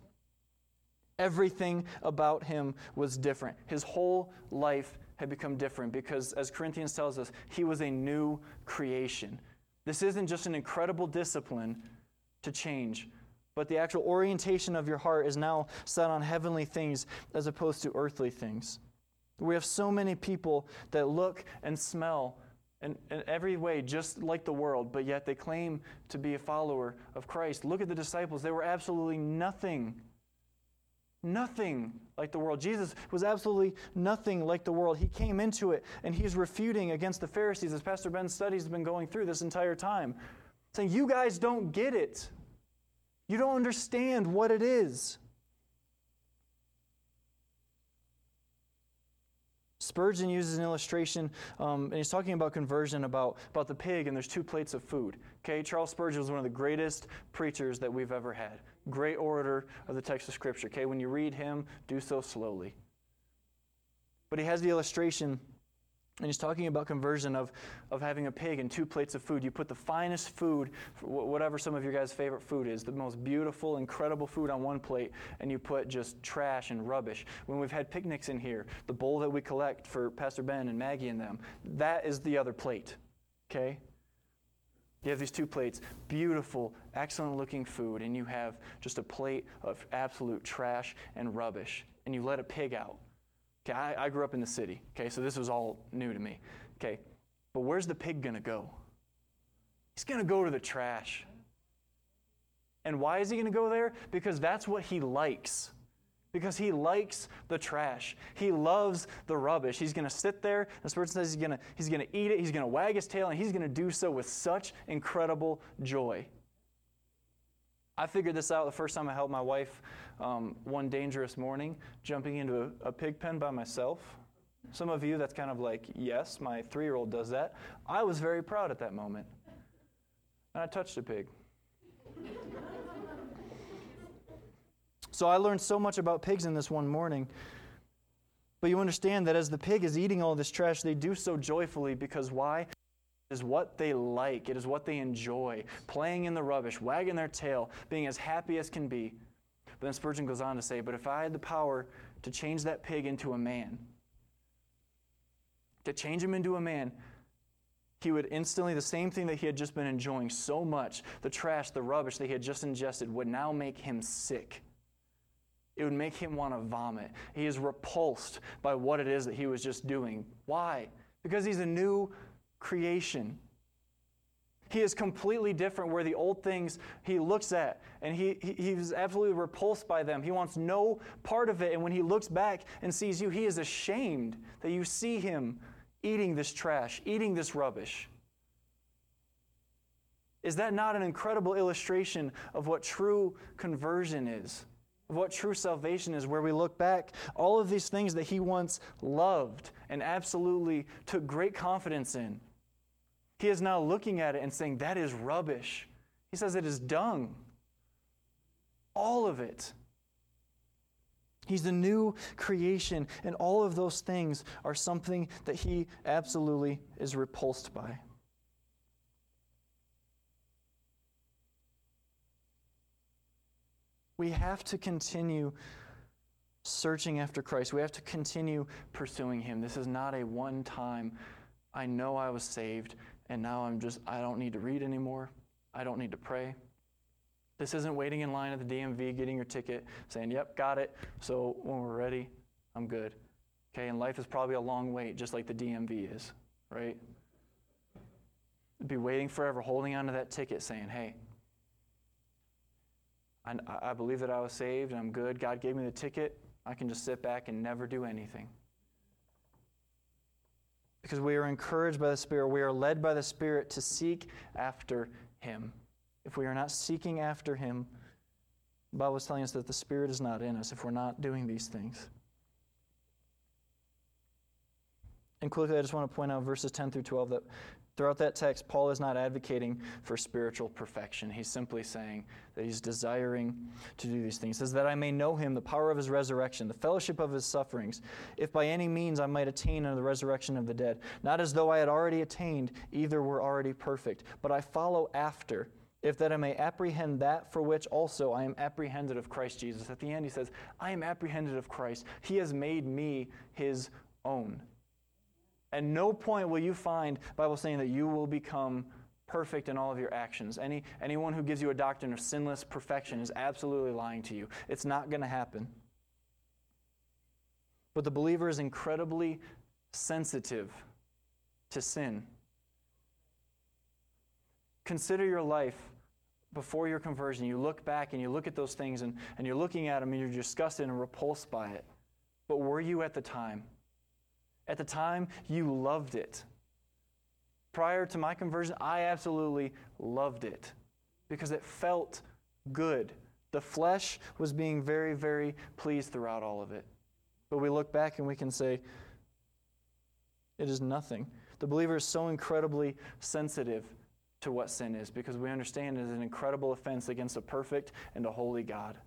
Everything about him was different. His whole life had become different because, as Corinthians tells us, he was a new creation. This isn't just an incredible discipline to change, but the actual orientation of your heart is now set on heavenly things as opposed to earthly things. We have so many people that look and smell in, in every way just like the world, but yet they claim to be a follower of Christ. Look at the disciples. They were absolutely nothing. Nothing like the world. Jesus was absolutely nothing like the world. He came into it and he's refuting against the Pharisees, as Pastor Ben's studies have been going through this entire time, saying, You guys don't get it. You don't understand what it is. Spurgeon uses an illustration, um, and he's talking about conversion, about, about the pig, and there's two plates of food. Okay, Charles Spurgeon was one of the greatest preachers that we've ever had. Great orator of the text of Scripture. Okay, when you read him, do so slowly. But he has the illustration and he's talking about conversion of, of having a pig and two plates of food. You put the finest food, whatever some of your guys' favorite food is, the most beautiful, incredible food on one plate, and you put just trash and rubbish. When we've had picnics in here, the bowl that we collect for Pastor Ben and Maggie and them, that is the other plate. Okay? You have these two plates, beautiful, excellent looking food, and you have just a plate of absolute trash and rubbish, and you let a pig out. Okay, I, I grew up in the city, okay, so this was all new to me. Okay, but where's the pig gonna go? He's gonna go to the trash. And why is he gonna go there? Because that's what he likes. because he likes the trash. He loves the rubbish. He's going to sit there. The person says he's going to he's going to eat it. He's going to wag his tail, and he's going to do so with such incredible joy. I figured this out the first time I helped my wife um, one dangerous morning, jumping into a, a pig pen by myself. Some of you, that's kind of like, yes, my three year old does that. I was very proud at that moment. And I touched a pig. So I learned so much about pigs in this one morning. But you understand that as the pig is eating all this trash, they do so joyfully because why? It is what they like, it is what they enjoy. Playing in the rubbish, wagging their tail, being as happy as can be. But then Spurgeon goes on to say, But if I had the power to change that pig into a man, to change him into a man, he would instantly, the same thing that he had just been enjoying so much, the trash, the rubbish that he had just ingested, would now make him sick. It would make him want to vomit. He is repulsed by what it is that he was just doing. Why? Because he's a new creation. He is completely different where the old things he looks at and he, he, he's absolutely repulsed by them. He wants no part of it. And when he looks back and sees you, he is ashamed that you see him eating this trash, eating this rubbish. Is that not an incredible illustration of what true conversion is? of what true salvation is, where we look back, all of these things that he once loved and absolutely took great confidence in. He is now looking at it and saying, That is rubbish. He says it is dung. All of it. He's the new creation, and all of those things are something that he absolutely is repulsed by. We have to continue searching after Christ. We have to continue pursuing Him. This is not a one time, I know I was saved, and now I'm just, I don't need to read anymore. I don't need to pray. This isn't waiting in line at the DMV, getting your ticket, saying, yep, got it. So when we're ready, I'm good. Okay, and life is probably a long wait, just like the DMV is, right? Be waiting forever, holding onto that ticket, saying, hey, I, I believe that I was saved and I'm good. God gave me the ticket. I can just sit back and never do anything. Because we are encouraged by the Spirit, we are led by the Spirit to seek after Him. If we are not seeking after Him, the Bible is telling us that the Spirit is not in us if we're not doing these things. And quickly, I just want to point out verses 10 through 12 that Throughout that text, Paul is not advocating for spiritual perfection. He's simply saying that he's desiring to do these things. He says, That I may know him, the power of his resurrection, the fellowship of his sufferings, if by any means I might attain unto the resurrection of the dead. Not as though I had already attained, either were already perfect, but I follow after, if that I may apprehend that for which also I am apprehended of Christ Jesus. At the end, he says, I am apprehended of Christ. He has made me his own. At no point will you find Bible saying that you will become perfect in all of your actions. Any, anyone who gives you a doctrine of sinless perfection is absolutely lying to you. It's not going to happen. But the believer is incredibly sensitive to sin. Consider your life before your conversion. You look back and you look at those things and, and you're looking at them and you're disgusted and repulsed by it. But were you at the time? At the time, you loved it. Prior to my conversion, I absolutely loved it because it felt good. The flesh was being very, very pleased throughout all of it. But we look back and we can say, it is nothing. The believer is so incredibly sensitive to what sin is because we understand it is an incredible offense against a perfect and a holy God.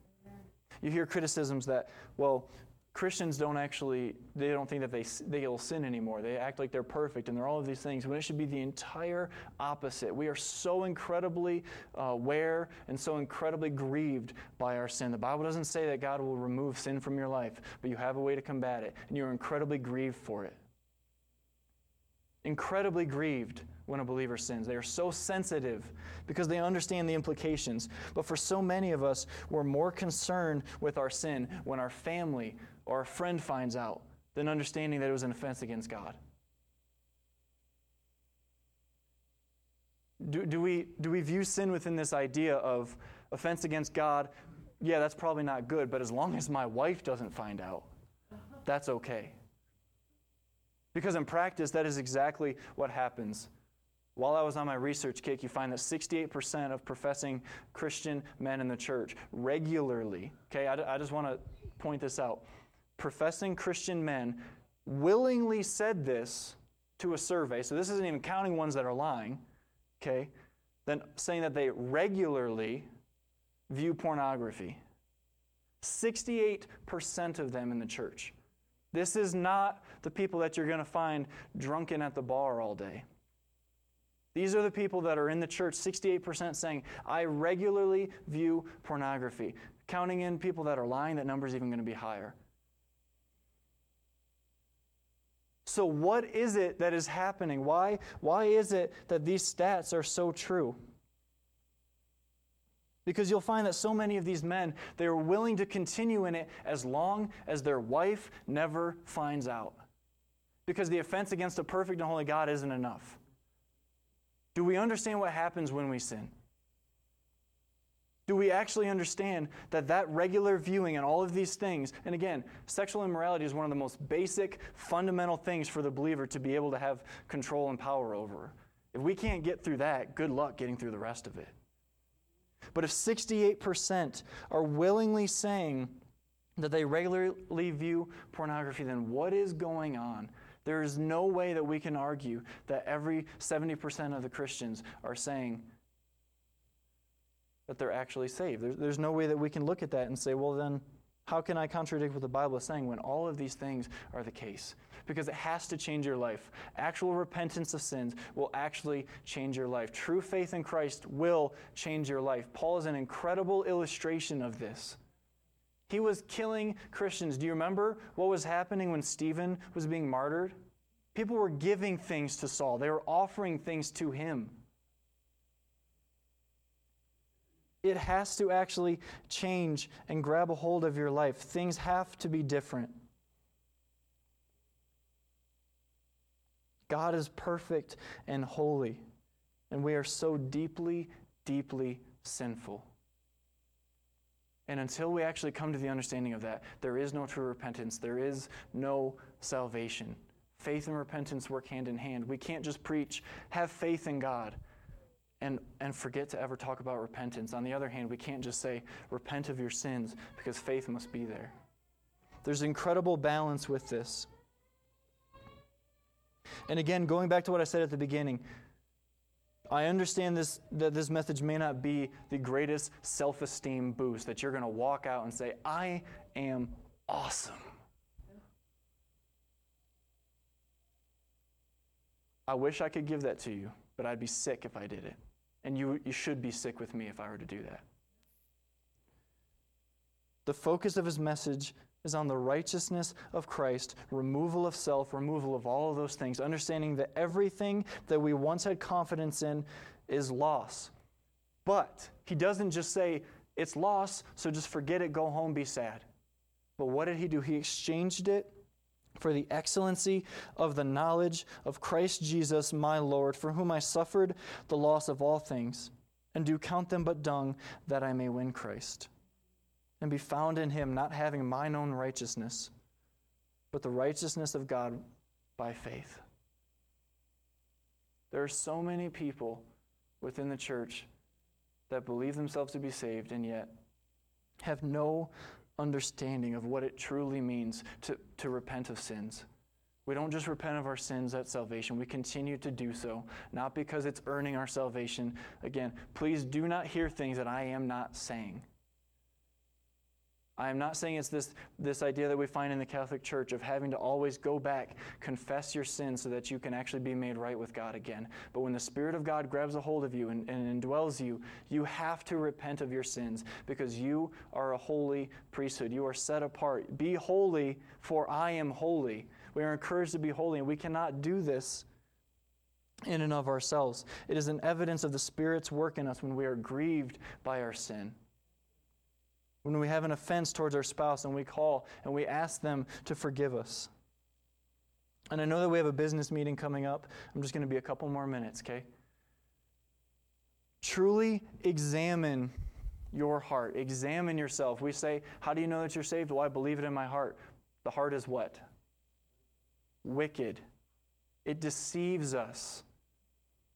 You hear criticisms that, well, Christians don't actually, they don't think that they, they'll sin anymore. They act like they're perfect and they're all of these things when it should be the entire opposite. We are so incredibly uh, aware and so incredibly grieved by our sin. The Bible doesn't say that God will remove sin from your life, but you have a way to combat it and you're incredibly grieved for it. Incredibly grieved when a believer sins. They are so sensitive because they understand the implications. But for so many of us, we're more concerned with our sin when our family or a friend finds out than understanding that it was an offense against God. Do, do, we, do we view sin within this idea of offense against God yeah, that's probably not good, but as long as my wife doesn't find out, that's okay. Because in practice, that is exactly what happens. While I was on my research kick, you find that 68% of professing Christian men in the church regularly, okay, I, I just want to point this out. Professing Christian men willingly said this to a survey, so this isn't even counting ones that are lying, okay, then saying that they regularly view pornography. 68% of them in the church. This is not the people that you're going to find drunken at the bar all day. These are the people that are in the church, 68% saying, I regularly view pornography. Counting in people that are lying, that number is even going to be higher. So, what is it that is happening? Why, why is it that these stats are so true? Because you'll find that so many of these men, they are willing to continue in it as long as their wife never finds out. Because the offense against a perfect and holy God isn't enough. Do we understand what happens when we sin? Do we actually understand that that regular viewing and all of these things, and again, sexual immorality is one of the most basic, fundamental things for the believer to be able to have control and power over. If we can't get through that, good luck getting through the rest of it. But if 68% are willingly saying that they regularly view pornography, then what is going on? There is no way that we can argue that every 70% of the Christians are saying that they're actually saved. There's, there's no way that we can look at that and say, well, then how can I contradict what the Bible is saying when all of these things are the case? Because it has to change your life. Actual repentance of sins will actually change your life. True faith in Christ will change your life. Paul is an incredible illustration of this. He was killing Christians. Do you remember what was happening when Stephen was being martyred? People were giving things to Saul, they were offering things to him. It has to actually change and grab a hold of your life. Things have to be different. God is perfect and holy, and we are so deeply, deeply sinful. And until we actually come to the understanding of that, there is no true repentance, there is no salvation. Faith and repentance work hand in hand. We can't just preach, have faith in God, and, and forget to ever talk about repentance. On the other hand, we can't just say, repent of your sins, because faith must be there. There's incredible balance with this. And again, going back to what I said at the beginning, I understand this that this message may not be the greatest self-esteem boost that you're going to walk out and say, "I am awesome." I wish I could give that to you, but I'd be sick if I did it. And you, you should be sick with me if I were to do that. The focus of his message is on the righteousness of Christ, removal of self, removal of all of those things, understanding that everything that we once had confidence in is loss. But he doesn't just say, it's loss, so just forget it, go home, be sad. But what did he do? He exchanged it for the excellency of the knowledge of Christ Jesus my Lord, for whom I suffered the loss of all things, and do count them but dung, that I may win Christ, and be found in him, not having mine own righteousness, but the righteousness of God by faith. There are so many people within the church that believe themselves to be saved and yet have no understanding of what it truly means to, to repent of sins. We don't just repent of our sins at salvation, we continue to do so, not because it's earning our salvation. Again, please do not hear things that I am not saying. I am not saying it's this, this idea that we find in the Catholic Church of having to always go back, confess your sins so that you can actually be made right with God again. But when the Spirit of God grabs a hold of you and, and indwells you, you have to repent of your sins because you are a holy priesthood. You are set apart. Be holy, for I am holy. We are encouraged to be holy, and we cannot do this in and of ourselves. It is an evidence of the Spirit's work in us when we are grieved by our sin when we have an offense towards our spouse and we call and we ask them to forgive us. And I know that we have a business meeting coming up. I'm just going to be a couple more minutes, okay? Truly examine your heart. Examine yourself. We say, How do you know that you're saved? Well, I believe it in my heart. The heart is what? Wicked. It deceives us.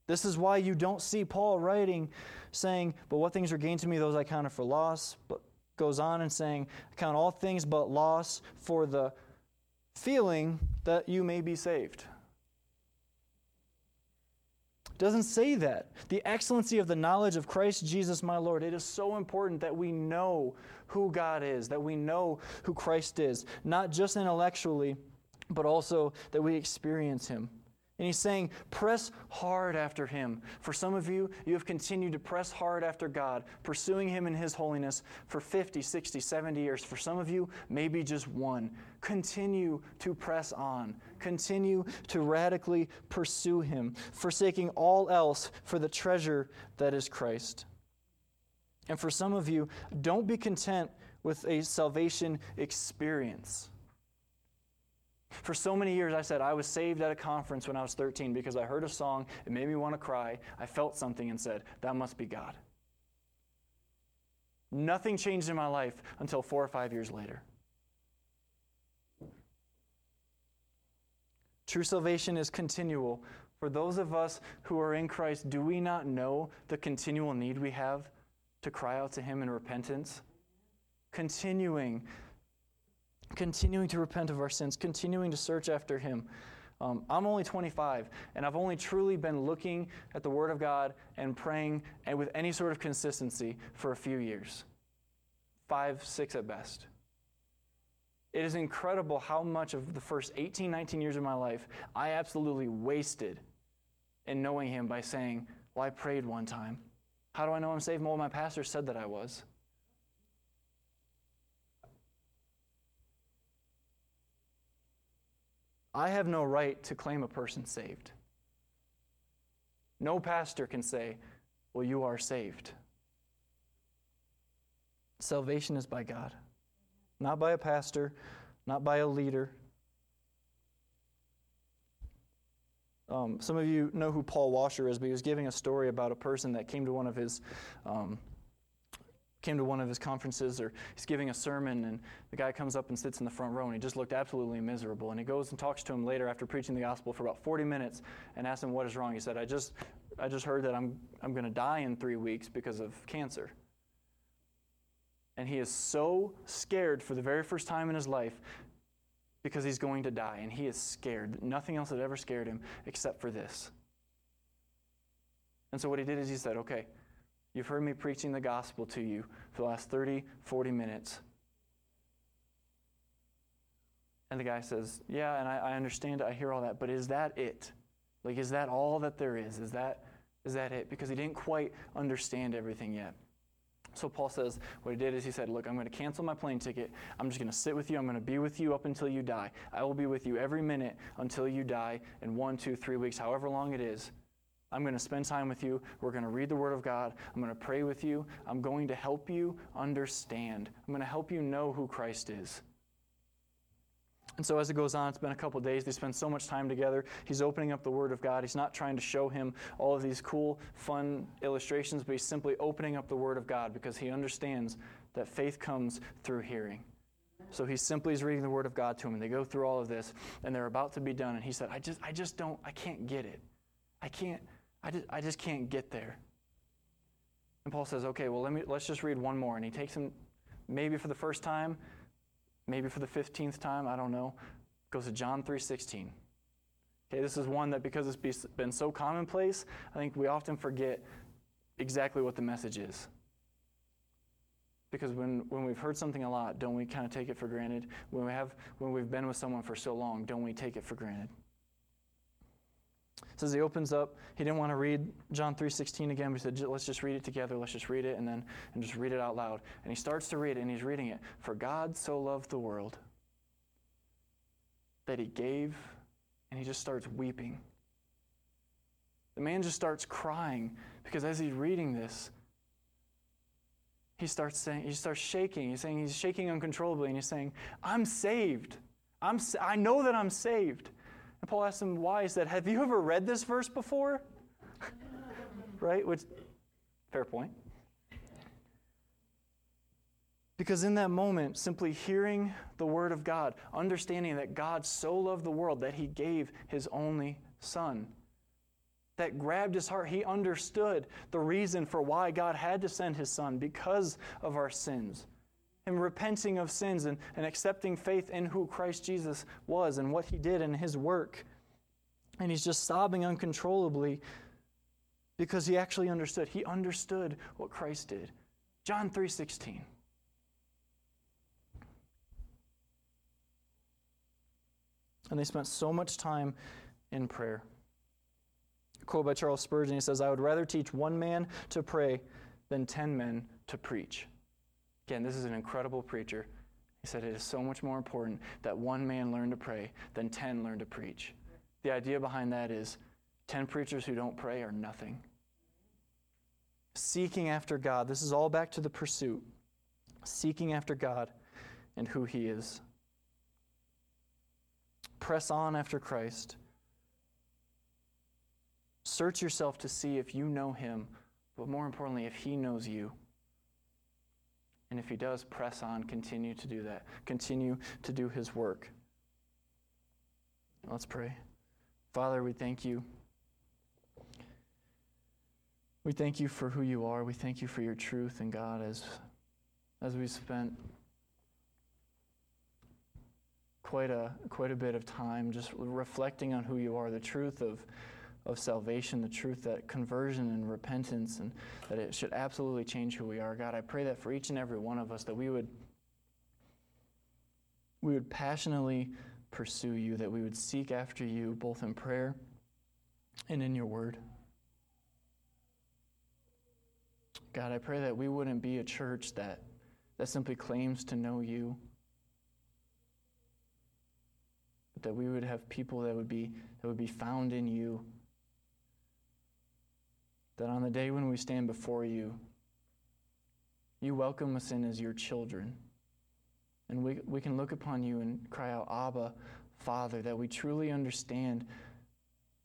This is why you don't see Paul writing, saying, But what things are gained to me, those I counted for loss. But goes on and saying, Count all things but loss for the feeling that you may be saved doesn't say that. The excellency of the knowledge of Christ Jesus my Lord. It is so important that we know who God is, that we know who Christ is, not just intellectually, but also that we experience him. And he's saying, press hard after him. For some of you, you have continued to press hard after God, pursuing him in his holiness for 50, 60, 70 years. For some of you, maybe just one. Continue to press on. Continue to radically pursue him, forsaking all else for the treasure that is Christ. And for some of you, don't be content with a salvation experience. For so many years, I said I was saved at a conference when I was 13 because I heard a song, it made me want to cry. I felt something and said, That must be God. Nothing changed in my life until four or five years later. True salvation is continual. For those of us who are in Christ, do we not know the continual need we have to cry out to Him in repentance? Continuing continuing to repent of our sins, continuing to search after Him. Um, I'm only 25, and I've only truly been looking at the Word of God and praying and with any sort of consistency for a few years five, six at best. It is incredible how much of the first 18, 19 years of my life I absolutely wasted in knowing Him by saying, Well, I prayed one time. How do I know I'm saved? Well, my pastor said that I was. I have no right to claim a person saved. No pastor can say, Well, you are saved. Salvation is by God, not by a pastor, not by a leader. Um, some of you know who Paul Washer is, but he was giving a story about a person that came to one of his um, came to one of his conferences or he's giving a sermon and the guy comes up and sits in the front row and he just looked absolutely miserable. And he goes and talks to him later after preaching the gospel for about 40 minutes and asks him what is wrong. He said i just i just heard that i'm i'm going to die in three weeks because of cancer. And he is so scared for the very first time in his life because he's going to die. And he is scared. Nothing else had ever scared him except for this. And so what he did is he said okay You've heard me preaching the gospel to you for the last 30, 40 minutes. And the guy says, Yeah, and I, I, understand, I hear all that, but is that it? Like, is that all that there is? Is that, is that it? Because he didn't quite understand everything yet. So Paul says, what he did is he said, Look, I'm going to cancel my plane ticket. I'm just going to sit with you. I'm going to be with you up until you die. I will be with you every minute until you die in one, two, three weeks, however long it is. I'm going to spend time with you. We're going to read the Word of God. I'm going to pray with you. I'm going to help you understand. I'm going to help you know who Christ is. And so, as it goes on, it's been a couple days. They spend so much time together. He's opening up the Word of God. He's not trying to show him all of these cool, fun illustrations, but he's simply opening up the Word of God because he understands that faith comes through hearing. So he simply is reading the Word of God to him, and they go through all of this, and they're about to be done. And he said, I just, I just don't, I can't get it. I can't, I just, I just can't get there. And Paul says, okay, well, let me, let's just read one more. And he takes him, maybe for the first time, maybe for the 15th time, I don't know, goes to John 3.16. Okay, this is one that because it's been so commonplace, I think we often forget exactly what the message is. Because when, when we've heard something a lot, don't we kind of take it for granted? When, we have, when we've been with someone for so long, don't we take it for granted? Says he opens up. He didn't want to read John 3:16 again, but he said, "Let's just read it together. Let's just read it and then and just read it out loud." And he starts to read it, and he's reading it. For God so loved the world that he gave, and he just starts weeping. The man just starts crying because as he's reading this, he starts saying he starts shaking. He's saying he's shaking uncontrollably, and he's saying, "I'm saved. I'm I know that I'm saved." And Paul asks him why. He said, Have you ever read this verse before? right? Which, fair point. Because in that moment, simply hearing the word of God, understanding that God so loved the world that he gave his only son, that grabbed his heart. He understood the reason for why God had to send his son because of our sins. And repenting of sins and, and accepting faith in who Christ Jesus was and what he did in his work. And he's just sobbing uncontrollably because he actually understood. He understood what Christ did. John 3:16. And they spent so much time in prayer. A quote by Charles Spurgeon he says, I would rather teach one man to pray than ten men to preach. Again, this is an incredible preacher. He said it is so much more important that one man learn to pray than ten learn to preach. The idea behind that is ten preachers who don't pray are nothing. Seeking after God, this is all back to the pursuit. Seeking after God and who He is press on after Christ. Search yourself to see if you know him, but more importantly, if he knows you. And if he does, press on, continue to do that. Continue to do his work. Let's pray. Father, we thank you. We thank you for who you are. We thank you for your truth and God as as we spent quite a, quite a bit of time just reflecting on who you are, the truth of, of salvation, the truth that conversion and repentance, and that it should absolutely change who we are. God, I pray that for each and every one of us, that we would, we would passionately pursue you, that we would seek after you both in prayer and in your word. God, I pray that we wouldn't be a church that, that simply claims to know you but that we would have people that would be that would be found in you that on the day when we stand before you you welcome us in as your children and we, we can look upon you and cry out abba father that we truly understand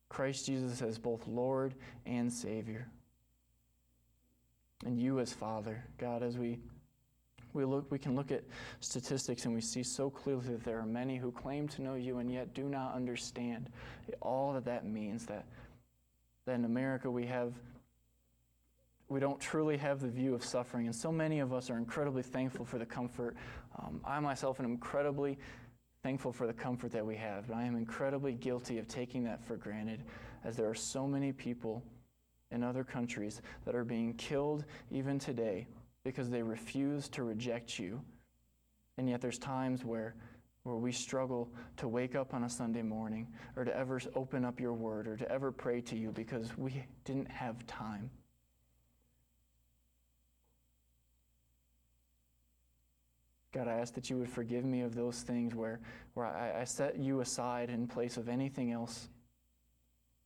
christ jesus as both lord and savior and you as father god as we we, look, we can look at statistics and we see so clearly that there are many who claim to know you and yet do not understand all that that means. That, that in America we have we don't truly have the view of suffering. And so many of us are incredibly thankful for the comfort. Um, I myself am incredibly thankful for the comfort that we have, but I am incredibly guilty of taking that for granted, as there are so many people in other countries that are being killed even today because they refuse to reject you. And yet there's times where where we struggle to wake up on a Sunday morning or to ever open up your word or to ever pray to you because we didn't have time. God, I ask that you would forgive me of those things where, where I, I set you aside in place of anything else.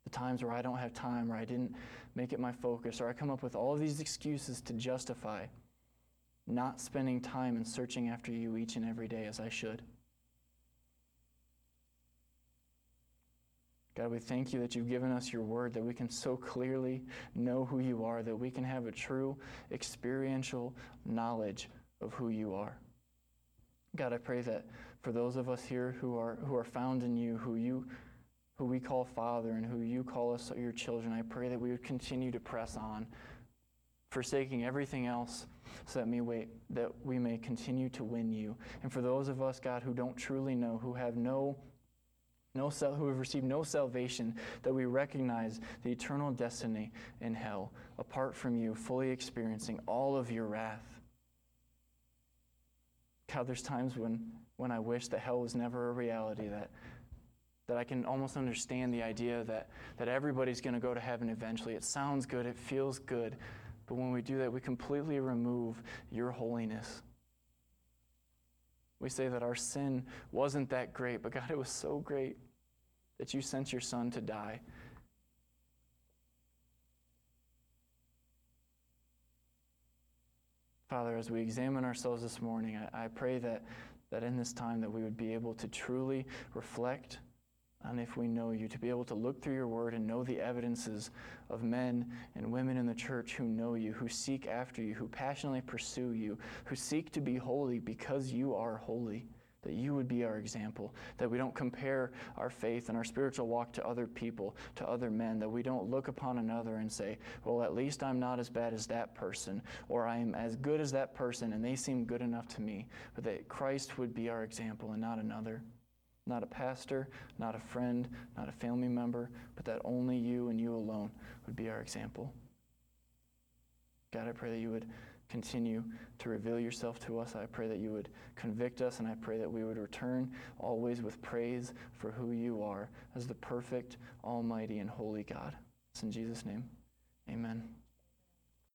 The times where I don't have time, or I didn't make it my focus, or I come up with all these excuses to justify not spending time and searching after you each and every day as I should. God, we thank you that you've given us your word, that we can so clearly know who you are, that we can have a true experiential knowledge of who you are. God, I pray that for those of us here who are, who are found in you, who you who we call Father and who you call us your children, I pray that we would continue to press on, forsaking everything else so that, me wait, that we may continue to win you. And for those of us, God, who don't truly know, who have no no who have received no salvation, that we recognize the eternal destiny in hell, apart from you, fully experiencing all of your wrath. God, there's times when, when I wish that hell was never a reality, that, that I can almost understand the idea that, that everybody's going to go to heaven eventually. It sounds good, it feels good, but when we do that, we completely remove your holiness. We say that our sin wasn't that great, but God, it was so great that you sent your son to die. Father, as we examine ourselves this morning, I, I, pray that, that in this time that we would be able to truly reflect on if we know you, to be able to look through your word and know the evidences of men and women in the church who know you, who seek after you, who passionately pursue you, who seek to be holy because you are holy. That you would be our example, that we don't compare our faith and our spiritual walk to other people, to other men, that we don't look upon another and say, well, at least I'm not as bad as that person, or I'm as good as that person and they seem good enough to me, but that Christ would be our example and not another not a pastor, not a friend, not a family member, but that only you and you alone would be our example. God, I pray that you would continue to reveal yourself to us. I pray that you would convict us, and I pray that we would return always with praise for who you are as the perfect, almighty, and holy God. It's in Jesus' name. Amen.